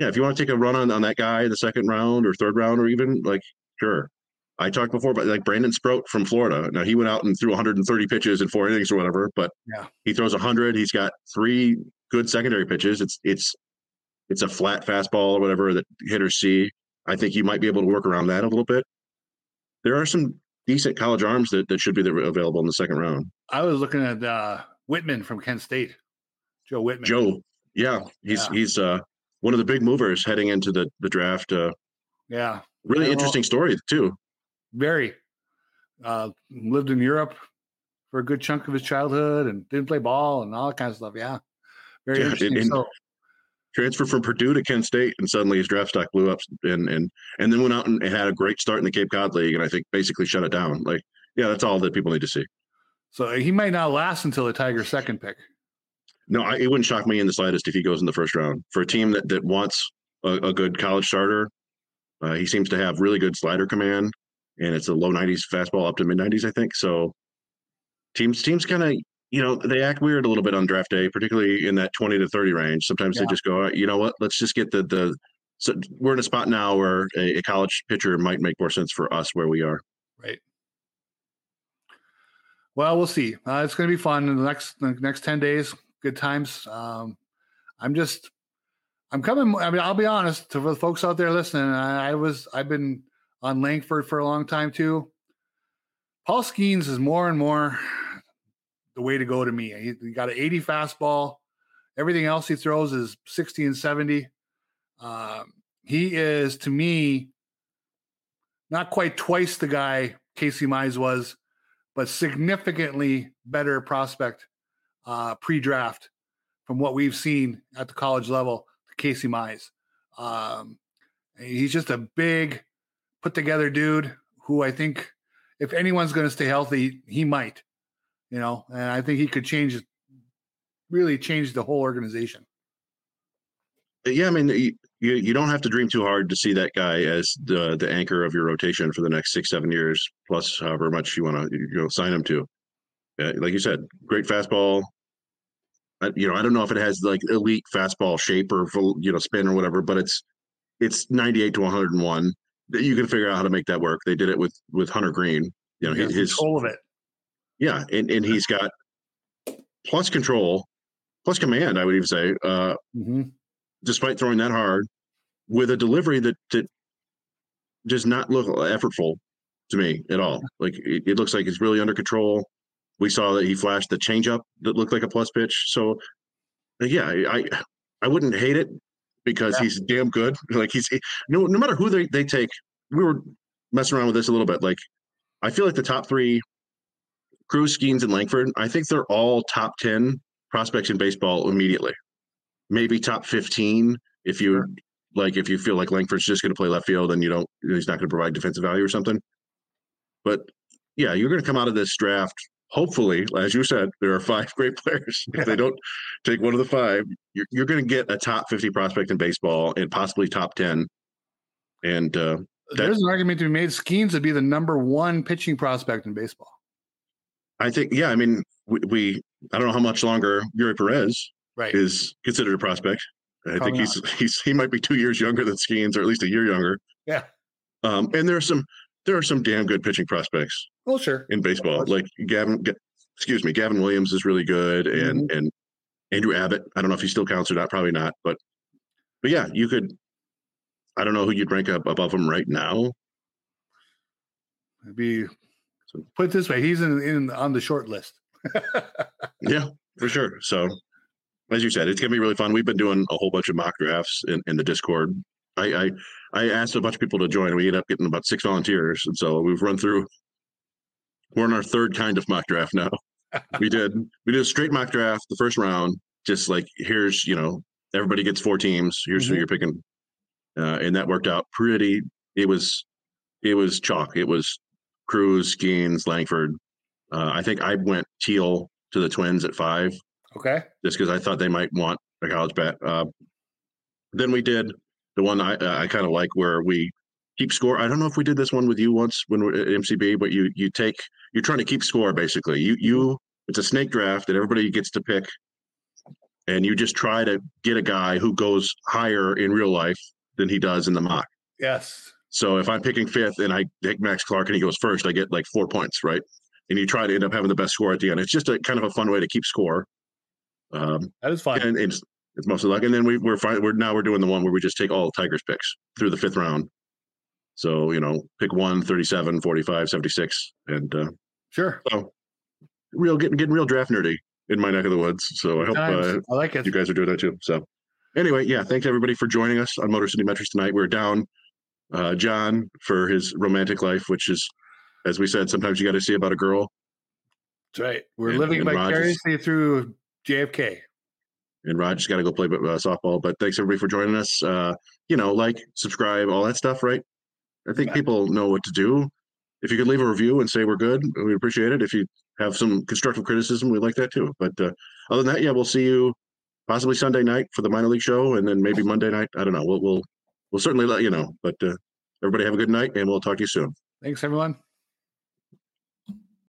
Speaker 4: yeah, if you want to take a run on, on that guy in the second round or third round or even like sure. I talked before about like Brandon Sproat from Florida. Now he went out and threw 130 pitches in four innings or whatever, but
Speaker 3: yeah,
Speaker 4: he throws 100. He's got three good secondary pitches. It's it's it's a flat fastball or whatever that hitters see. I think you might be able to work around that a little bit. There are some decent college arms that, that should be available in the second round.
Speaker 3: I was looking at uh, Whitman from Kent State, Joe Whitman.
Speaker 4: Joe, yeah, he's yeah. he's uh, one of the big movers heading into the the draft. Uh,
Speaker 3: yeah,
Speaker 4: really interesting story too.
Speaker 3: Very. Uh, lived in Europe for a good chunk of his childhood and didn't play ball and all that kind of stuff. Yeah, very yeah, interesting. And, so,
Speaker 4: transferred from Purdue to Kent State, and suddenly his draft stock blew up, and and and then went out and, and had a great start in the Cape Cod League, and I think basically shut it down. Like, yeah, that's all that people need to see.
Speaker 3: So he might not last until the Tigers' second pick.
Speaker 4: No, I, it wouldn't shock me in the slightest if he goes in the first round for a team that that wants a, a good college starter. Uh, he seems to have really good slider command, and it's a low 90s fastball up to mid 90s, I think. So teams teams kind of you know, they act weird a little bit on draft day, particularly in that 20 to 30 range. Sometimes yeah. they just go, you know what, let's just get the, the, so we're in a spot now where a, a college pitcher might make more sense for us where we are.
Speaker 3: Right. Well, we'll see. Uh, it's going to be fun in the next the next ten days. Good times. Um, I'm just, I'm coming. I mean, I'll be honest to the folks out there listening. I, I was, I've been on Langford for a long time too. Paul Skenes is more and more the way to go to me. He, he got an 80 fastball. Everything else he throws is 60 and 70. Um, he is, to me, not quite twice the guy Casey Mize was, but significantly better prospect uh, pre-draft from what we've seen at the college level to Casey Mize. Um, he's just a big, put together dude who I think if anyone's going to stay healthy, he might you know, and I think he could change, really change the whole organization.
Speaker 4: Yeah, I mean, you, you don't have to dream too hard to see that guy as the the anchor of your rotation for the next six seven years plus however much you want to you know sign him to. Uh, like you said, great fastball. I, you know, I don't know if it has like elite fastball shape or you know spin or whatever, but it's it's 98 to 101. You can figure out how to make that work. They did it with with Hunter Greene. You know, his, his
Speaker 3: all of it.
Speaker 4: Yeah, and, and he's got plus control, plus command. I would even say, uh, mm-hmm. despite throwing that hard, with a delivery that that does not look effortful to me at all. Like it, it looks like it's really under control. We saw that he flashed the changeup that looked like a plus pitch. So, yeah, I I wouldn't hate it because yeah. he's damn good. Like he's no no matter who they they take. We were messing around with this a little bit. Like I feel like the top three Crews, Skenes, and Langford, I think they're all top 10 prospects in baseball immediately. Maybe top 15 if you like if you feel like Langford's just going to play left field and you don't he's not going to provide defensive value or something. But yeah, you're going to come out of this draft hopefully, as you said, there are five great players. If they don't take one of the five, you're, you're going to get a top 50 prospect in baseball and possibly top 10. And uh,
Speaker 3: there's an argument to be made. Skenes would be the number one pitching prospect in baseball.
Speaker 4: I think, yeah, I mean, we, we I don't know how much longer Eury Perez
Speaker 3: right.
Speaker 4: is considered a prospect. I Probably think he's not. he's he might be two years younger than Skenes, or at least a year younger.
Speaker 3: Yeah.
Speaker 4: Um, and there are some there are some damn good pitching prospects.
Speaker 3: Oh, sure.
Speaker 4: In baseball, like Gavin, excuse me, Gavin Williams is really good, and mm-hmm. and Andrew Abbott. I don't know if he still counts or not. Probably not, but but yeah, you could. I don't know who you'd rank up above him right now.
Speaker 3: Be put it this way, he's in, in on the short list.
Speaker 4: yeah, for sure. So as you said, it's gonna be really fun. We've been doing a whole bunch of mock drafts in, in the Discord. I, I I asked a bunch of people to join. We ended up getting about six volunteers, and so we've run through. We're in our third kind of mock draft now. we did we did a straight mock draft the first round, just like here's you know everybody gets four teams. Here's mm-hmm. who you're picking, uh, and that worked out pretty. It was it was chalk. It was Crews, Skenes, Langford. Uh, I think I went Teel to the Twins at five.
Speaker 3: Okay.
Speaker 4: Just because I thought they might want a college bat. Uh, then we did the one I uh, I kind of like where we keep score. I don't know if we did this one with you once when we're at MCB, but you you take you're trying to keep score basically. You you it's a snake draft and everybody gets to pick, and you just try to get a guy who goes higher in real life than he does in the mock.
Speaker 3: Yes.
Speaker 4: So if I'm picking fifth and I take Max Clark and he goes first, I get like four points, right? And you try to end up having the best score at the end. It's just a kind of a fun way to keep score.
Speaker 3: Um, that is fun.
Speaker 4: And it's, it's mostly luck. And then we, we're fine. We're now we're doing the one where we just take all Tigers picks through the fifth round. So, you know, pick one, 37, 45, 76. And uh,
Speaker 3: sure.
Speaker 4: So real getting getting real draft nerdy in my neck of the woods. So I hope uh,
Speaker 3: I like it.
Speaker 4: You guys are doing that too. So anyway, yeah, thanks everybody for joining us on Motor City Metrics tonight. We're down uh, John for his romantic life, which is, as we said, sometimes you got to see about a girl.
Speaker 3: That's right. We're and, living and vicariously Rogers, through JFK.
Speaker 4: And Roger's got to go play uh, softball. But thanks everybody for joining us. Uh, you know, like, subscribe, all that stuff, right? I think people know what to do. If you could leave a review and say we're good, we appreciate it. If you have some constructive criticism, we'd like that too. But uh, other than that, yeah, we'll see you possibly Sunday night for the minor league show, and then maybe Monday night. I don't know. We'll we'll we'll certainly let you know. But uh, everybody have a good night, and we'll talk to you soon.
Speaker 3: Thanks, everyone.